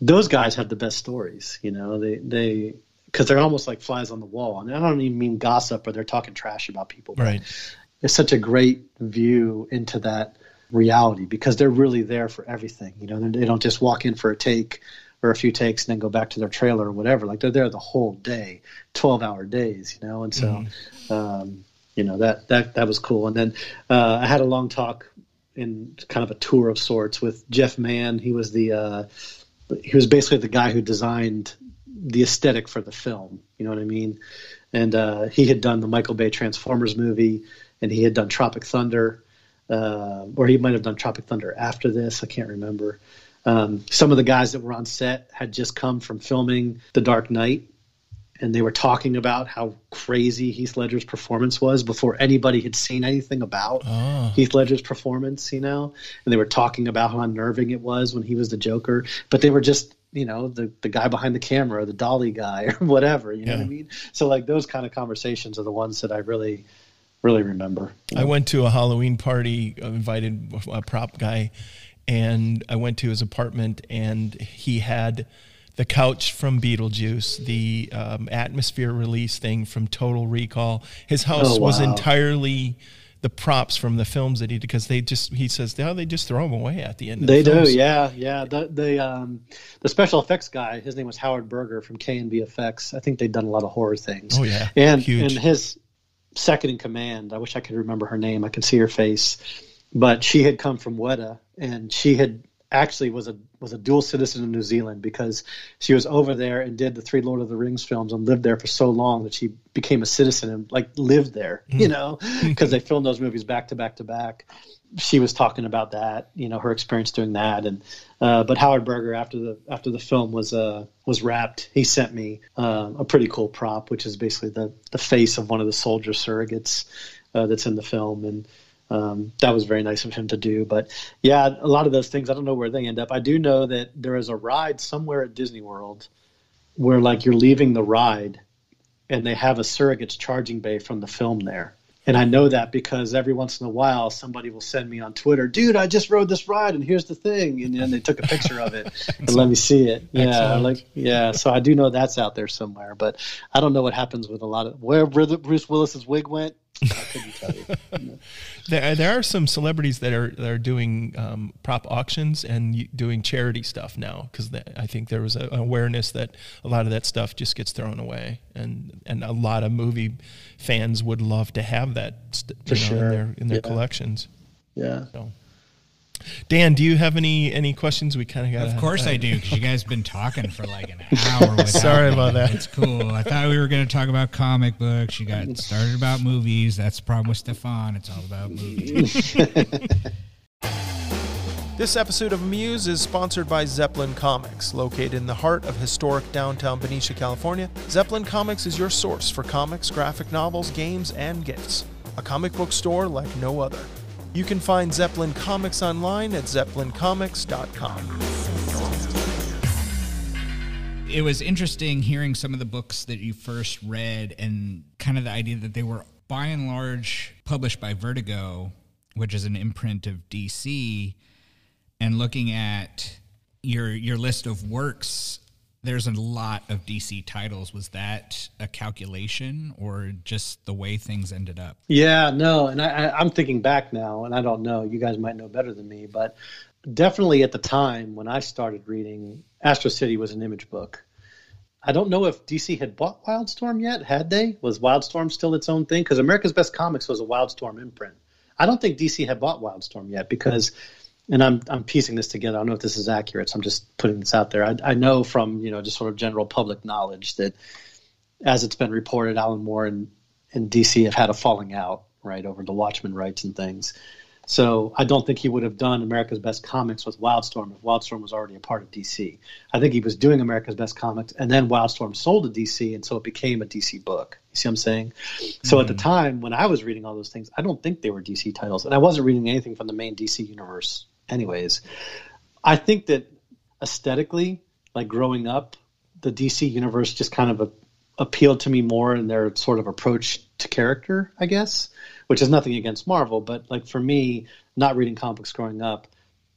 those guys have the best stories. You know, they they because they're almost like flies on the wall. And I don't even mean gossip, or they're talking trash about people. but Right. It's such a great view into that reality because they're really there for everything. You know, they don't just walk in for a take or a few takes and then go back to their trailer or whatever. Like they're there the whole day, twelve hour days. You know, and so um, you know that that that was cool. And then uh, I had a long talk in kind of a tour of sorts with Jeff Mann. He was the uh, he was basically the guy who designed the aesthetic for the film. You know what I mean? And uh, he had done the Michael Bay Transformers movie, and he had done Tropic Thunder, uh, or he might have done Tropic Thunder after this. I can't remember. Um, some of the guys that were on set had just come from filming The Dark Knight, and they were talking about how crazy Heath Ledger's performance was before anybody had seen anything about Oh. Heath Ledger's performance, you know, and they were talking about how unnerving it was when he was the Joker, but they were just, you know, the, the guy behind the camera, the dolly guy, <laughs> or whatever, you know what I mean? So, like, those kind of conversations are the ones that I really, really remember. I went to a Halloween party, uh, invited a prop guy, and I went to his apartment, and he had the couch from Beetlejuice, the um, atmosphere release thing from Total Recall. His house Oh, was entirely the props from the films that he did because they just he says oh, they just throw them away at the end. Of They the do, films. yeah, yeah. The the um, the special effects guy, his name was Howard Berger from K and B Effects. I think they'd done a lot of horror things. Oh, yeah. and Huge. and his second in command. I wish I could remember her name. I can see her face, but she had come from Weta, and she had actually was a was a dual citizen of New Zealand because she was over there and did the three Lord of the Rings films and lived there for so long that she became a citizen and like lived there, you hmm. know, <laughs> because they filmed those movies back to back to back. She was talking about that, you know, her experience doing that, and uh, but Howard Berger after the after the film was uh, was wrapped, he sent me uh, a pretty cool prop, which is basically the the face of one of the soldier surrogates uh, that's in the film, and um, that was very nice of him to do. But yeah, a lot of those things, I don't know where they end up. I do know that there is a ride somewhere at Disney World where like you're leaving the ride and they have a surrogate's charging bay from the film there. And I know that because every once in a while somebody will send me on Twitter, dude, I just rode this ride and here's the thing. And then they took a picture of it <laughs> and let me see it. Yeah. Excellent. Like, yeah. So I do know that's out there somewhere, but I don't know what happens with a lot of where Bruce Willis's wig went. I couldn't tell you. <laughs> there, there are some celebrities that are that are doing um, prop auctions and doing charity stuff now because I think there was an awareness that a lot of that stuff just gets thrown away, and and a lot of movie fans would love to have that st- For know, sure. in their in their yeah. collections. Yeah. So. Dan, do you have any any questions? We kind of got. Of course uh, I do, because you guys been talking for like an <laughs> hour. Sorry about that. It's cool. I thought we were going to talk about comic books. You got started about movies. That's the problem with Stefan. It's all about movies. <laughs> this episode of Muse is sponsored by Zeppelin Comics, located in the heart of historic downtown Benicia, California. Zeppelin Comics is your source for comics, graphic novels, games, and gifts. A comic book store like no other. You can find Zeppelin Comics online at zeppelincomics.com. It was interesting hearing some of the books that you first read and kind of the idea that they were by and large published by Vertigo, which is an imprint of DC, and looking at your your list of works there's a lot of DC titles. Was that a calculation or just the way things ended up? Yeah, no. And I, I'm thinking back now, and I don't know. You guys might know better than me, but definitely at the time when I started reading, Astro City was an image book. I don't know if DC had bought Wildstorm yet. Had they? Was Wildstorm still its own thing? Because America's Best Comics was a Wildstorm imprint. I don't think DC had bought Wildstorm yet because and I'm I'm piecing this together. I don't know if this is accurate, so I'm just putting this out there. I, I know from you know just sort of general public knowledge that as it's been reported, Alan Moore and, and DC have had a falling out right over the Watchmen rights and things. So I don't think he would have done America's Best Comics with Wildstorm if Wildstorm was already a part of DC. I think he was doing America's Best Comics, and then Wildstorm sold to DC, and so it became a DC book. You see what I'm saying? Mm-hmm. So at the mm-hmm. time when I was reading all those things, I don't think they were DC titles, and I wasn't reading anything from the main DC universe anyways. I think that aesthetically, like growing up, the DC universe just kind of a, appealed to me more in their sort of approach to character, I guess, which is nothing against Marvel, but like for me, not reading comics growing up,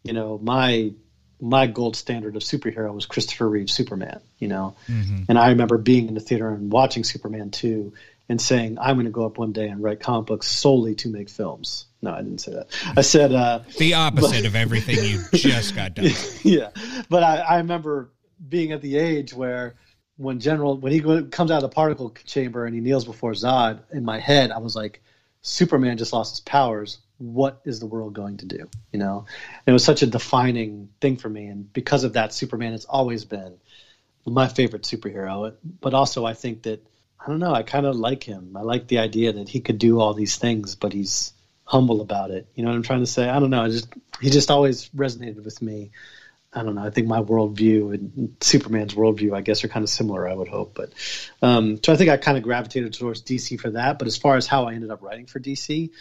you know, my my gold standard of superhero was Christopher Reeve's Superman, you know. Mm-hmm. And I remember being in the theater and watching Superman 2 and saying, I'm going to go up one day and write comic books solely to make films. No, I didn't say that. I said uh, the opposite but, of everything you <laughs> just got done. yeah, but I, I remember being at the age where when General when he comes out of the particle chamber and he kneels before Zod, in my head I was like, Superman just lost his powers. What is the world going to do? You know, and it was such a defining thing for me, and because of that, Superman has always been my favorite superhero. But also, I think that I don't know. I kind of like him. I like the idea that he could do all these things, but he's humble about it. You know what I'm trying to say? I don't know. I just he just always resonated with me. I don't know. I think my worldview and Superman's worldview, I guess, are kind of similar. I would hope, but um, so I think I kind of gravitated towards DC for that. But as far as how I ended up writing for DC,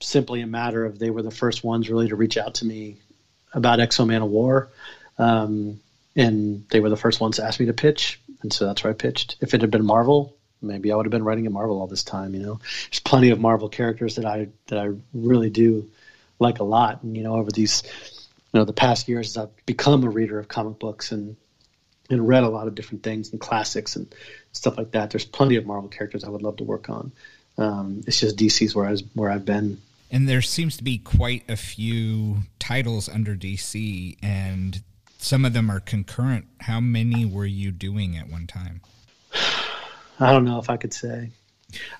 simply a matter of they were the first ones really to reach out to me about X-O Manowar, um, and they were the first ones to ask me to pitch, and so that's where I pitched. If it had been Marvel, maybe I would have been writing at Marvel all this time. You know, there's plenty of Marvel characters that I that I really do like a lot. And you know, over these you know the past years, as I've become a reader of comic books and and read a lot of different things and classics and stuff like that. There's plenty of Marvel characters I would love to work on. Um, it's just DC's where I was, where I've been. And there seems to be quite a few titles under DC, and some of them are concurrent. How many were you doing at one time? I don't know if I could say.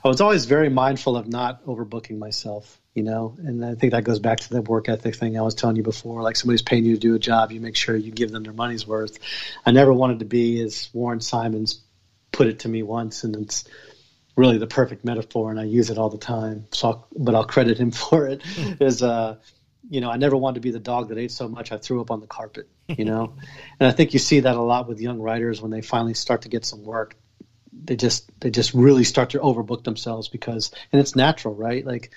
I was always very mindful of not overbooking myself, you know, and I think that goes back to the work ethic thing I was telling you before. Like somebody's paying you to do a job, you make sure you give them their money's worth. I never wanted to be, as Warren Simons put it to me once, and it's really the perfect metaphor, and I use it all the time. So, I'll, but I'll credit him <laughs> for it. is uh, you know, I never wanted to be the dog that ate so much I threw up on the carpet. You know, <laughs> and I think you see that a lot with young writers when they finally start to get some work they just they just really start to overbook themselves because and it's natural right? Like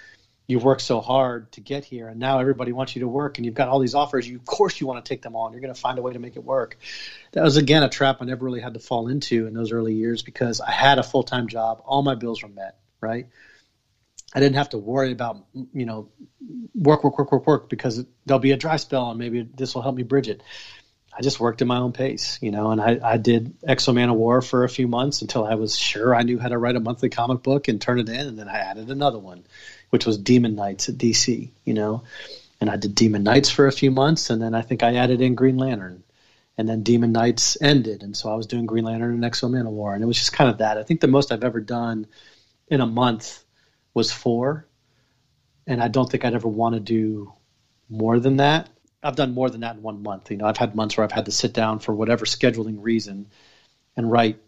you work so hard to get here and now everybody wants you to work and you've got all these offers. You of course you want to take them on. You're going to find a way to make it work. That was again a trap i never really had to fall into in those early years because i had a full-time job. All my bills were met right? I didn't have to worry about you know work work work work work because there'll be a dry spell and maybe this will help me bridge it I just worked at my own pace, you know, and I, I did of War for a few months until I was sure I knew how to write a monthly comic book and turn it in. And then I added another one, which was Demon Knights at DC, you know, and I did Demon Knights for a few months. And then I think I added in Green Lantern and then Demon Knights ended. And so I was doing Green Lantern and X-O Manowar. And it was just kind of that. I think the most I've ever done in a month was four. And I don't think I'd ever want to do more than that I've done more than that in one month. You know, I've had months where I've had to sit down for whatever scheduling reason and write,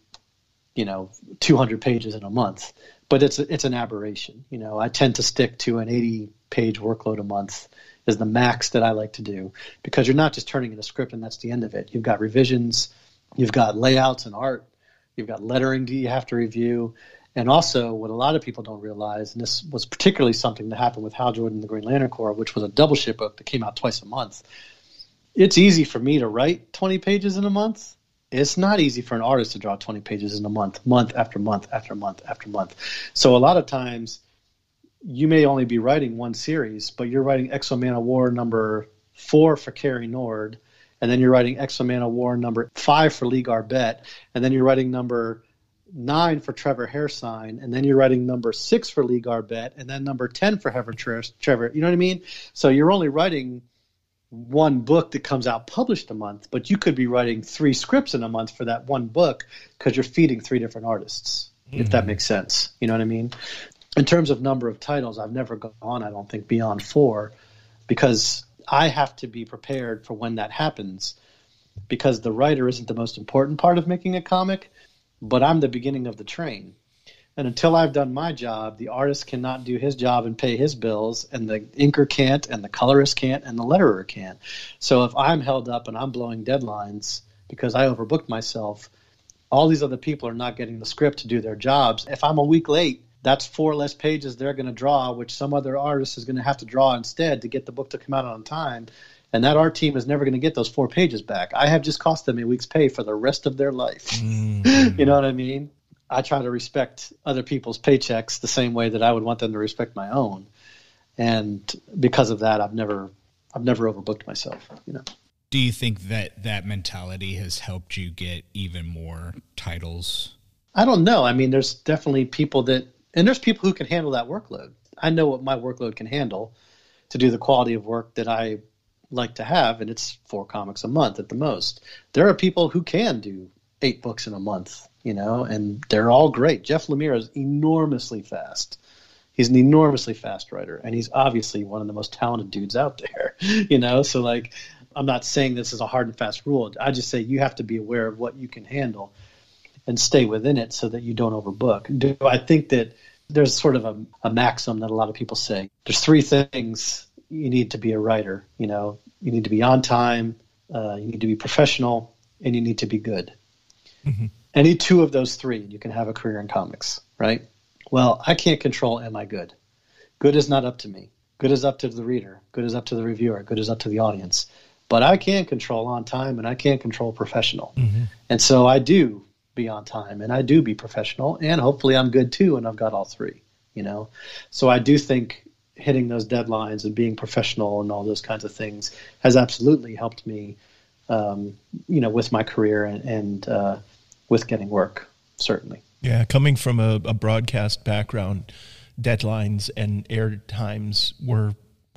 you know, 200 pages in a month. But it's it's an aberration. You know, I tend to stick to an 80 page workload a month is the max that I like to do because you're not just turning in a script and that's the end of it. You've got revisions, you've got layouts and art, you've got lettering that you have to review, and also, what a lot of people don't realize, and this was particularly something that happened with Hal Jordan and the Green Lantern Corps, which was a double ship book that came out twice a month. It's easy for me to write 20 pages in a month. It's not easy for an artist to draw 20 pages in a month, month after month after month after month. So, a lot of times, you may only be writing one series, but you're writing X-O Manowar number four for Cary Nord, and then you're writing X-O Manowar number five for Lee Garbett, and then you're writing number nine for Trevor Hairsine, and then you're writing number six for Lee Garbett, and then number ten for Trevor. Trevor, you know what I mean? So you're only writing one book that comes out published a month, but you could be writing three scripts in a month for that one book because you're feeding three different artists. Mm-hmm. If that mm-hmm. makes sense, you know what I mean? In terms of number of titles, I've never gone, I don't think, beyond four because I have to be prepared for when that happens because the writer isn't the most important part of making a comic but I'm the beginning of the train. And until I've done my job, the artist cannot do his job and pay his bills, and the inker can't, and the colorist can't, and the letterer can't. So if I'm held up and I'm blowing deadlines because I overbooked myself, all these other people are not getting the script to do their jobs. If I'm a week late, that's four less pages they're going to draw, which some other artist is going to have to draw instead to get the book to come out on time and that our team is never going to get those four pages back. I have just cost them a week's pay for the rest of their life. Mm-hmm. <laughs> you know what I mean? I try to respect other people's paychecks the same way that I would want them to respect my own, and because of that, I've never I've never overbooked myself. You know. Do you think that that mentality has helped you get even more titles? I don't know. I mean, there's definitely people that, and there's people who can handle that workload. I know what my workload can handle to do the quality of work that I like to have, and it's four comics a month at the most. There are people who can do eight books in a month, you know, and they're all great. Jeff Lemire is enormously fast. He's an enormously fast writer, and he's obviously one of the most talented dudes out there, <laughs> you know. So, like, I'm not saying this is a hard and fast rule. I just say you have to be aware of what you can handle and stay within it so that you don't overbook. Do I think that there's sort of a, a maxim that a lot of people say? There's three things you need to be a writer. You know, you need to be on time, uh, you need to be professional, and you need to be good. Mm-hmm. Any two of those three, you can have a career in comics, right? Well, I can't control am I good. Good is not up to me. Good is up to the reader. Good is up to the reviewer. Good is up to the audience. But I can control on time and I can't control professional. Mm-hmm. And so I do be on time and I do be professional and hopefully I'm good too and I've got all three, you know. So I do think hitting those deadlines and being professional and all those kinds of things has absolutely helped me, um, you know, with my career and, and uh, with getting work, certainly. Yeah, coming from a, a broadcast background, deadlines and air times were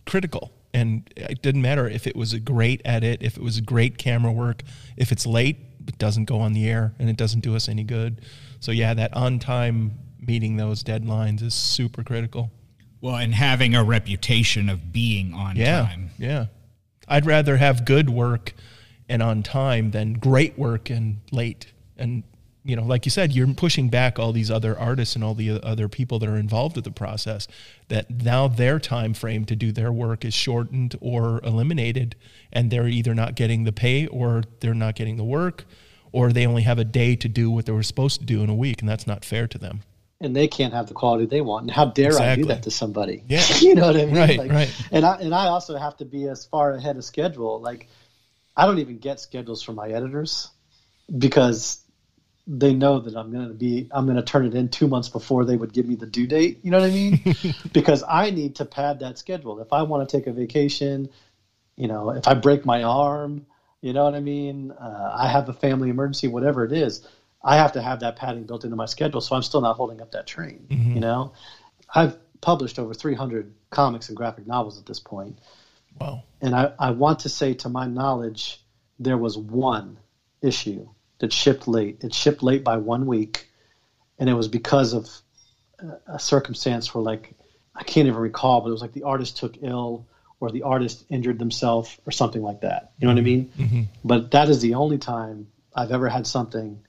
critical. And it didn't matter if it was a great edit, if it was great camera work, if it's late, it doesn't go on the air and it doesn't do us any good. So yeah, that on time meeting those deadlines is super critical. Well, and having a reputation of being on Yeah. time. Yeah. I'd rather have good work and on time than great work and late. And, you know, like you said, you're pushing back all these other artists and all the other people that are involved with the process that now their time frame to do their work is shortened or eliminated and they're either not getting the pay or they're not getting the work or they only have a day to do what they were supposed to do in a week and that's not fair to them. And they can't have the quality they want. And how dare I do that to somebody? Yeah. <laughs> you know what I mean? Right, right. And I and I also have to be as far ahead of schedule. Like I don't even get schedules from my editors because they know that I'm going to be I'm going to turn it in 2 months before they would give me the due date, you know what I mean? <laughs> because I need to pad that schedule. If I want to take a vacation, you know, if I break my arm, you know what I mean? Uh, I have a family emergency, whatever it is. I have to have that padding built into my schedule, so I'm still not holding up that train. You mm-hmm. know, I've published over 300 comics and graphic novels at this point, Wow. and I, I want to say, to my knowledge, there was one issue that shipped late. It shipped late by one week, and it was because of a- a circumstance where, like, I can't even recall, but it was like the artist took ill or the artist injured themselves or something like that. You know what I mm-hmm. mean? Mm-hmm. But that is the only time I've ever had something.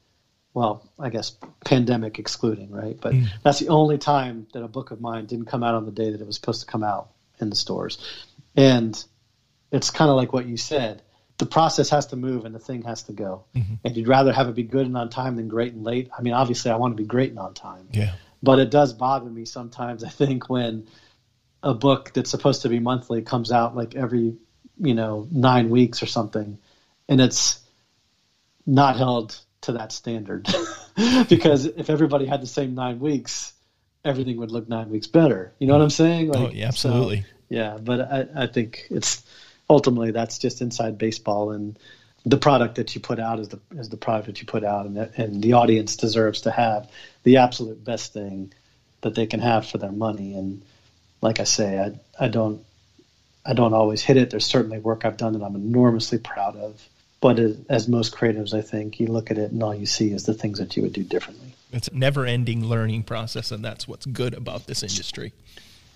Well, I guess pandemic excluding, right? But mm. that's the only time that a book of mine didn't come out on the day that it was supposed to come out in the stores. And it's kind of like what you said. The process has to move and the thing has to go. Mm-hmm. And you'd rather have it be good and on time than great and late. I mean, obviously, I want to be great and on time. Yeah. But it does bother me sometimes, I think, when a book that's supposed to be monthly comes out like every, you know, nine weeks or something. And it's not held to that standard. <laughs> because if everybody had the same nine weeks, everything would look nine weeks better. You know what I'm saying? Oh, yeah, absolutely. so- yeah, but I, I think it's ultimately that's just inside baseball, and the product that you put out is the is the product that you put out, and the, and the audience deserves to have the absolute best thing that they can have for their money. And like I say, I I don't I don't always hit it. There's certainly work I've done that I'm enormously proud of. But as, as most creatives, I think you look at it and all you see is the things that you would do differently. It's a never ending learning process, and that's what's good about this industry.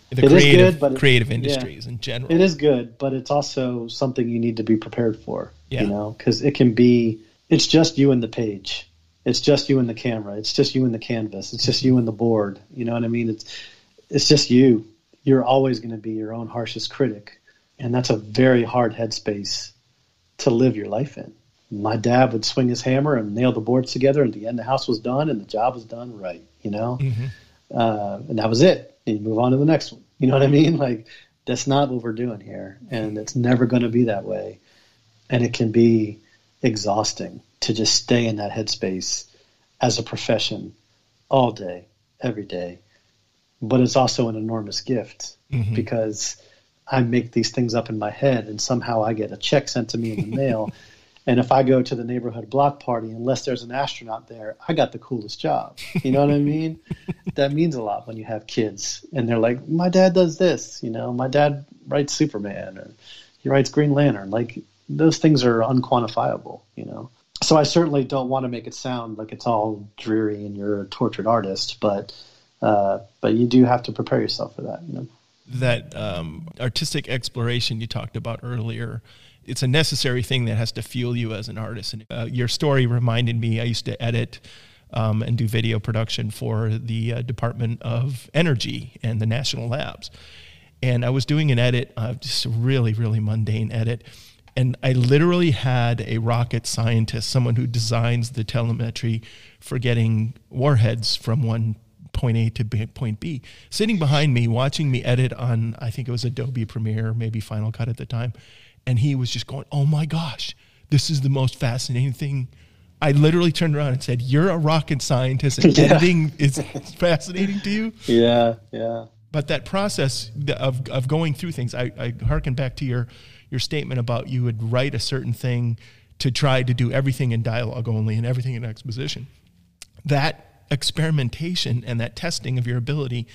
The It is creative, good, but it- creative yeah. industries in general. It is good, but it's also something you need to be prepared for. Yeah. You know, because it can be. It's just you and the page. It's just you and the camera. It's just you and the canvas. It's just you and the board. You know what I mean? It's it's just you. You're always going to be your own harshest critic, and that's a very hard headspace to live your life in. My dad would swing his hammer and nail the boards together, and the end the house was done and the job was done right. You know, uh, and that was it. And you move on to the next one. You know what I mean? <laughs> Like that's not what we're doing here, and it's never going to be that way. And it can be exhausting to just stay in that headspace as a profession all day, every day. But it's also an enormous gift because I make these things up in my head, and somehow I get a check sent to me in the mail. <laughs> And if I go to the neighborhood block party, unless there's an astronaut there, I got the coolest job. You know what I mean? <laughs> that means a lot when you have kids and they're like, my dad does this. You know, my dad writes Superman or he writes Green Lantern. Like those things are unquantifiable. You know. So I certainly don't want to make it sound like it's all dreary and you're a tortured artist, but uh, but you do have to prepare yourself for that. You know. That um, artistic exploration you talked about earlier it's a necessary thing that has to fuel you as an artist. And uh, your story reminded me i used to edit um, and do video production for the uh, department of energy and the national labs. And i was doing an edit uh, just a really really mundane edit. And I literally had a rocket scientist, someone who designs the telemetry for getting warheads from one point A to B, point B, sitting behind me, watching me edit on, I think it was Adobe Premiere, maybe Final Cut at the time. And he was just going, Oh my gosh, this is the most fascinating thing. I literally turned around and said, You're a rocket scientist and <laughs> Yeah. editing is fascinating to you? Yeah, yeah. but that process of, of going through things I, I hearken back to your your statement about you would write a certain thing to try to do everything in dialogue only and everything in exposition that experimentation and that testing of your ability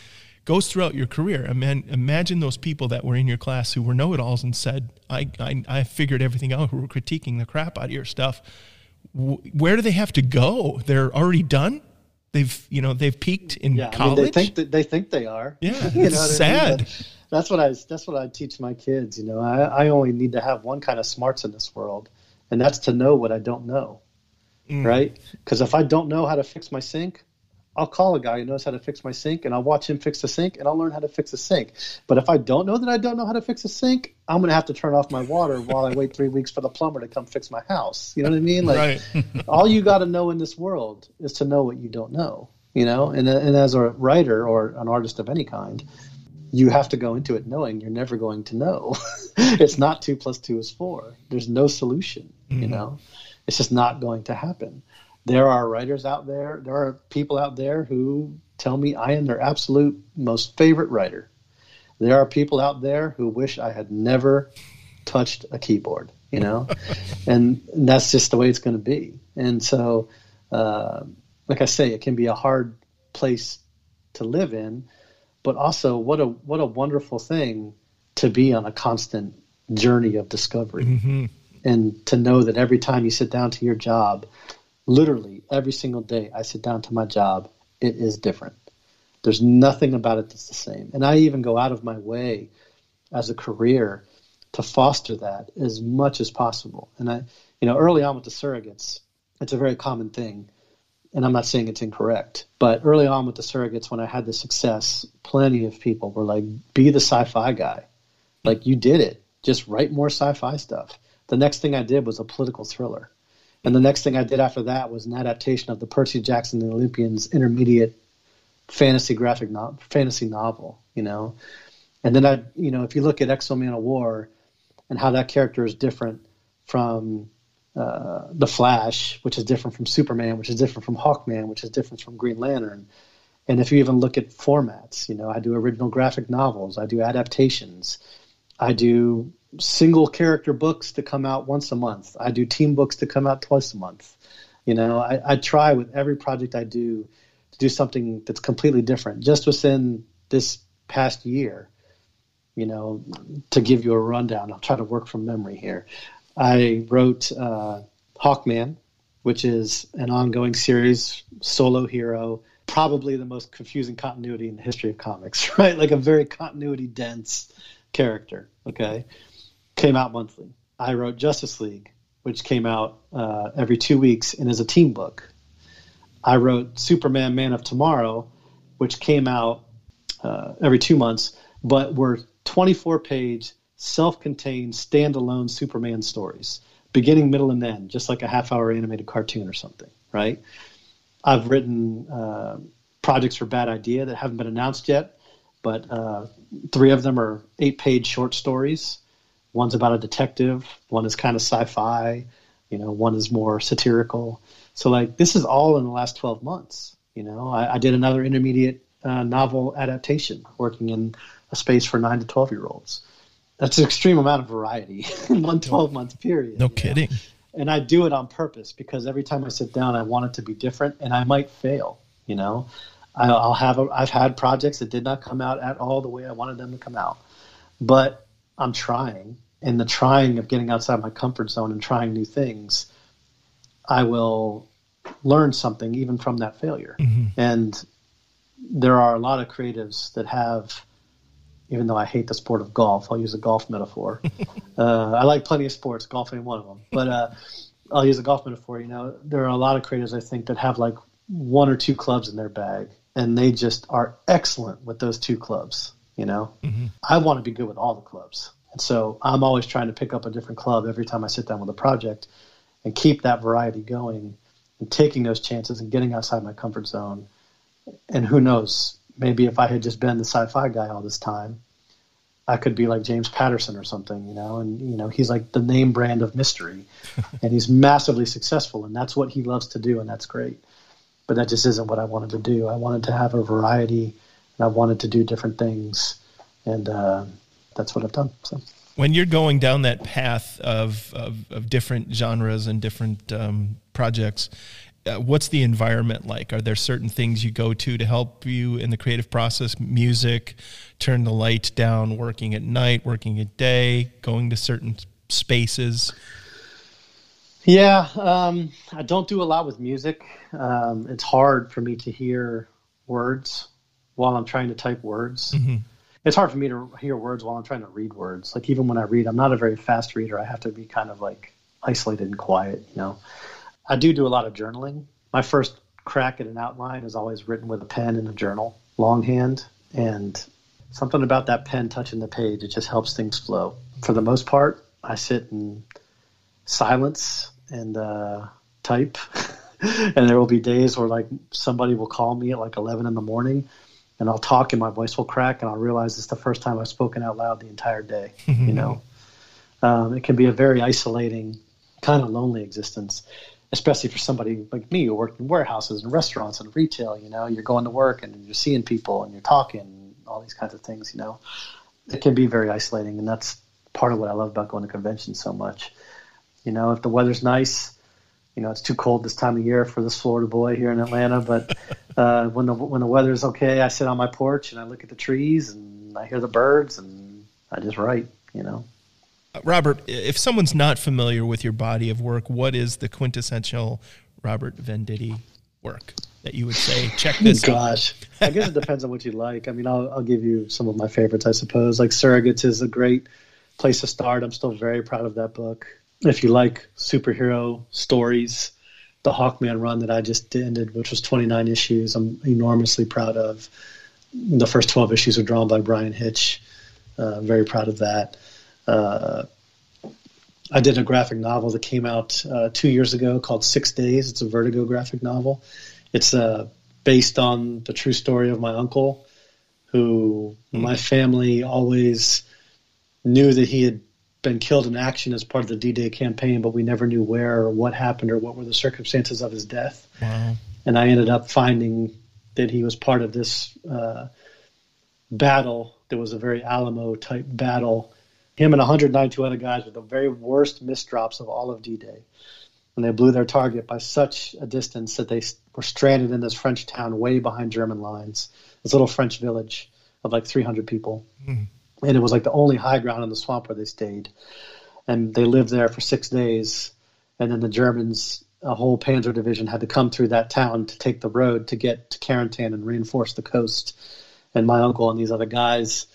goes throughout your career. Ima- Imagine those people that were in your class who were know-it-alls and said, I, I, I figured everything out, who were critiquing the crap out of your stuff. W- Where do they have to go? They're already done? they've you know they've peaked in yeah, college. I mean, they think that they think they are. Yeah, <laughs> you it's know sad. That's what I that's what I teach my kids. You know, I, I only need to have one kind of smarts in this world, and that's to know what I don't know, Mm. right? Because if I don't know how to fix my sink, I'll call a guy who knows how to fix my sink, and I'll watch him fix the sink, and I'll learn how to fix the sink. But if I don't know that I don't know how to fix a sink, I'm going to have to turn off my water while I wait three weeks for the plumber to come fix my house. You know what I mean? Like, right. <laughs> all you got to know in this world is to know what you don't know you know and, and as a writer or an artist of any kind you have to go into it knowing you're never going to know <laughs> it's not two plus two is four there's no solution you know it's just not going to happen. There are writers out there there are people out there who tell me i am their absolute most favorite writer. There are people out there who wish i had never touched a keyboard you know? <laughs> And that's just the way it's going to be. And so uh, like I say, it can be a hard place to live in, but also what a what a wonderful thing to be on a constant journey of discovery, Mm-hmm. And to know that every time you sit down to your job, literally every single day I sit down to my job, it is different. There's nothing about it that's the same, and I even go out of my way as a career to foster that as much as possible. And I, you know, early on with the surrogates, it's a very common thing and I'm not saying it's incorrect, but early on with the surrogates, when I had the success, plenty of people were like, be the sci fi guy. Like, you did it. Just write more sci fi stuff. The next thing I did was a political thriller. And the next thing I did after that was an adaptation of the Percy Jackson and the Olympians intermediate fantasy graphic no- fantasy novel, you know. And then I, you know, if you look at X-O Manowar and how that character is different from uh, the Flash, which is different from Superman, which is different from Hawkman, which is different from Green Lantern. And if you even look at formats, you know, I do original graphic novels, I do adaptations, I do single character books to come out once a month, I do team books to come out twice a month. You know, I, I try with every project I do to do something that's completely different. Just within this past year, you know, to give you a rundown, I'll try to work from memory here. I wrote uh, Hawkman, which is an ongoing series, solo hero, probably the most confusing continuity in the history of comics, <laughs> right? Like a very continuity dense character. Okay, came out monthly. I wrote Justice League, which came out uh, every two weeks and is a team book. I wrote Superman Man of Tomorrow, which came out uh, every two months, but were 24 page self-contained standalone Superman stories, beginning, middle, and end, just like a half-hour animated cartoon or something, right? I've written uh, projects for Bad Idea that haven't been announced yet, but uh, three of them are eight-page short stories. One's about a detective. One is kind of sci-fi. You know, one is more satirical. So, like, this is all in the last 12 months. You know, I, I did another intermediate uh, novel adaptation, working in a space for nine to 12 year olds that's an extreme amount of variety <laughs> in one 12 month period. No you know? kidding. And I do it on purpose because every time I sit down, I want it to be different and I might fail, you know. I'll have, a, I've had projects that did not come out at all the way I wanted them to come out. But I'm trying. And the trying of getting outside my comfort zone and trying new things, I will learn something even from that failure. And there are a lot of creatives that have even though I hate the sport of golf. I'll use a golf metaphor. <laughs> uh, I like plenty of sports. Golf ain't one of them. But uh, I'll use a golf metaphor. You know, there are a lot of creatives I think that have like one or two clubs in their bag, and they just are excellent with those two clubs. You know, mm-hmm. I want to be good with all the clubs, and so I'm always trying to pick up a different club every time I sit down with a project, and keep that variety going, and taking those chances and getting outside my comfort zone. And who knows, maybe if I had just been the sci-fi guy all this time, I could be like James Patterson or something, you know, and you know, he's like the name brand of mystery <laughs> and he's massively successful and that's what he loves to do and that's great. But that just isn't what I wanted to do. I wanted to have a variety and I wanted to do different things and uh, that's what I've done. So when you're going down that path of, of, of different genres and different um, projects, uh, what's the environment like? Are there certain things you go to to help you in the creative process? Music, turn the light down, working at night, working at day, going to certain spaces? Yeah, um, I don't do a lot with music. Um, it's hard for me to hear words while I'm trying to type words. Mm-hmm. It's hard for me to hear words while I'm trying to read words. Like even when I read, I'm not a very fast reader. I have to be kind of like isolated and quiet. You know, I do do a lot of journaling. My first crack at an outline is always written with a pen in a journal, longhand, and something about that pen touching the page. It just helps things flow. For the most part, I sit in silence and uh, type. <laughs> and there will be days where like somebody will call me at like 11 in the morning and I'll talk and my voice will crack and I'll realize it's the first time I've spoken out loud the entire day. <laughs> you know, um, it can be a very isolating, kind of lonely existence, especially for somebody like me who worked in warehouses and restaurants and retail. You know, you're going to work and you're seeing people and you're talking, and all these kinds of things. You know, it can be very isolating, and that's part of what I love about going to conventions so much. You know, if the weather's nice, you know, it's too cold this time of year for this Florida boy here in Atlanta. But <laughs> uh, when the when the weather's okay, I sit on my porch and I look at the trees and I hear the birds and I just write. You know. Uh, Robert, if someone's not familiar with your body of work, what is the quintessential Robert Venditti work that you would say? Check this. <laughs> Gosh, I guess it depends on what you like. I mean, I'll, I'll give you some of my favorites, I suppose. Like Surrogates is a great place to start. I'm still very proud of that book if you like superhero stories, the Hawkman run that I just ended, which was 29 issues, I'm enormously proud of. The first 12 issues are drawn by Bryan Hitch. Uh, very proud of that. Uh, I did a graphic novel that came out uh, two years ago called Six Days. It's a Vertigo graphic novel. It's uh, based on the true story of my uncle, who mm-hmm. my family always knew that he had been killed in action as part of the D-Day campaign, but we never knew where or what happened or what were the circumstances of his death. Wow. And I ended up finding that he was part of this uh, battle. There was a very Alamo type battle. Him and 192 other guys were the very worst misdrops of all of D-Day. And they blew their target by such a distance that they were stranded in this French town way behind German lines, this little French village of like 300 people. Mm and it was like the only high ground in the swamp where they stayed. And they lived there for six days, and then the Germans, a whole Panzer division, had to come through that town to take the road to get to Carentan and reinforce the coast. And my uncle and these other guys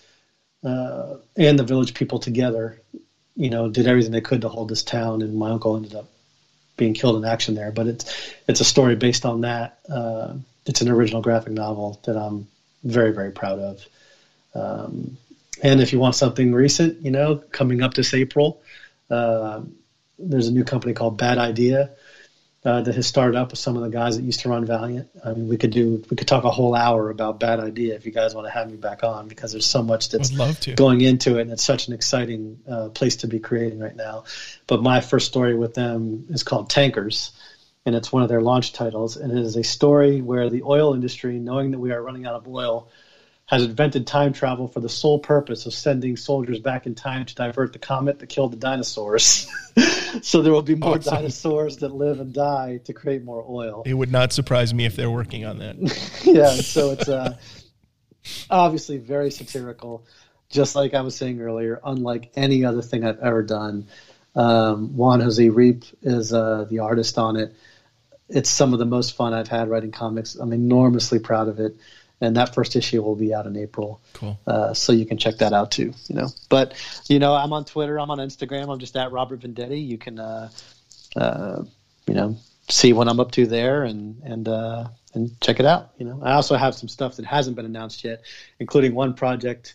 uh, and the village people together, you know, did everything they could to hold this town. And my uncle ended up being killed in action there. But it's it's a story based on that. Uh, it's an original graphic novel that I'm very very proud of. Um, and if you want something recent, you know, coming up this April, uh, there's a new company called Bad Idea uh, that has started up with some of the guys that used to run Valiant. I mean, we could do we could talk a whole hour about Bad Idea if you guys want to have me back on because there's so much that's going into it, and it's such an exciting uh, place to be creating right now. But my first story with them is called Tankers. And it's one of their launch titles, and it is a story where the oil industry, knowing that we are running out of oil, has invented time travel for the sole purpose of sending soldiers back in time to divert the comet that killed the dinosaurs. <laughs> so there will be more awesome. dinosaurs that live and die to create more oil. It would not surprise me if they're working on that. <laughs> yeah, so it's uh, obviously very satirical, just like I was saying earlier, unlike any other thing I've ever done. Um, Juan Jose Ryp is uh, the artist on it. It's some of the most fun I've had writing comics. I'm enormously proud of it and that first issue will be out in April. Cool. Uh, so you can check that out too. You know, but you know, I'm on Twitter, I'm on Instagram, I'm just at Robert Venditti. You can, uh, uh, you know, see what I'm up to there and and uh, and check it out. You know, I also have some stuff that hasn't been announced yet, including one project.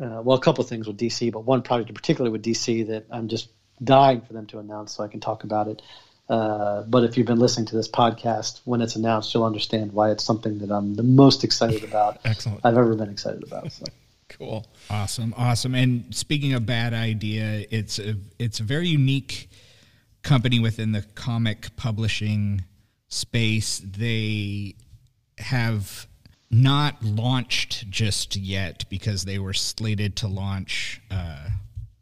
Uh, well, a couple of things with DC, but one project in particular with DC that I'm just dying for them to announce so I can talk about it. Uh, but if you've been listening to this podcast, when it's announced, you'll understand why it's something that I'm the most excited about. <laughs> Excellent. I've ever been excited about. So. cool. Awesome. Awesome. And speaking of bad idea, it's a it's a very unique company within the comic publishing space. They have not launched just yet because they were slated to launch uh,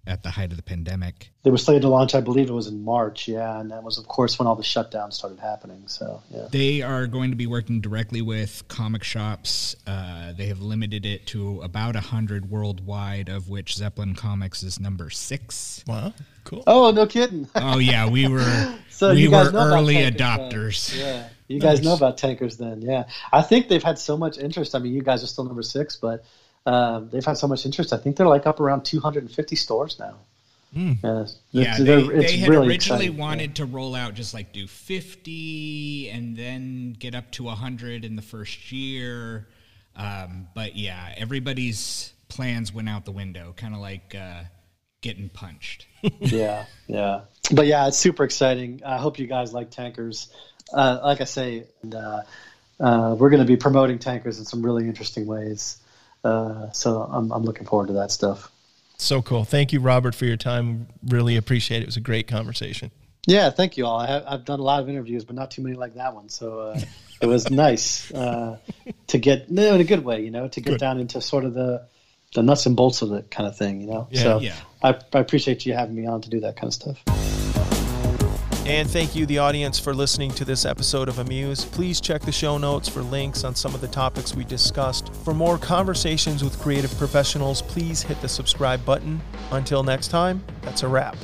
at the height of the pandemic. They were slated to launch, I believe it was in March, yeah, and that was, of course, when all the shutdowns started happening. So, yeah. They are going to be working directly with comic shops. Uh, they have limited it to about a 100 worldwide, of which Zeppelin Comics is number six. Wow, cool. Oh, no kidding. oh, yeah, we were, <laughs> so we were early adopters. Then. Yeah, you nice. guys know about tankers then, yeah. I think they've had so much interest. I mean, you guys are still number six, but um, they've had so much interest. I think they're like up around 250 stores now. Mm. Uh, yeah, they, they had really originally exciting. wanted yeah. to roll out just like do 50 and then get up to 100 in the first year. Um, but yeah, everybody's plans went out the window, kind of like uh, getting punched. <laughs> yeah, yeah. But yeah, it's super exciting. I hope you guys like tankers. Uh, like I say, and, uh, uh, we're going to be promoting tankers in some really interesting ways. Uh, so I'm, I'm looking forward to that stuff. So cool. Thank you, Robert, for your time. Really appreciate it. It was a great conversation. Yeah, thank you all. I have, I've done a lot of interviews, but not too many like that one. So uh, <laughs> it was nice uh, to get, no, in a good way, you know, to get good. down into sort of the the nuts and bolts of it kind of thing, you know. Yeah, so yeah. I, I appreciate you having me on to do that kind of stuff. And thank you, the audience, for listening to this episode of Amuse. Please check the show notes for links on some of the topics we discussed. For more conversations with creative professionals, please hit the subscribe button. Until next time, that's a wrap.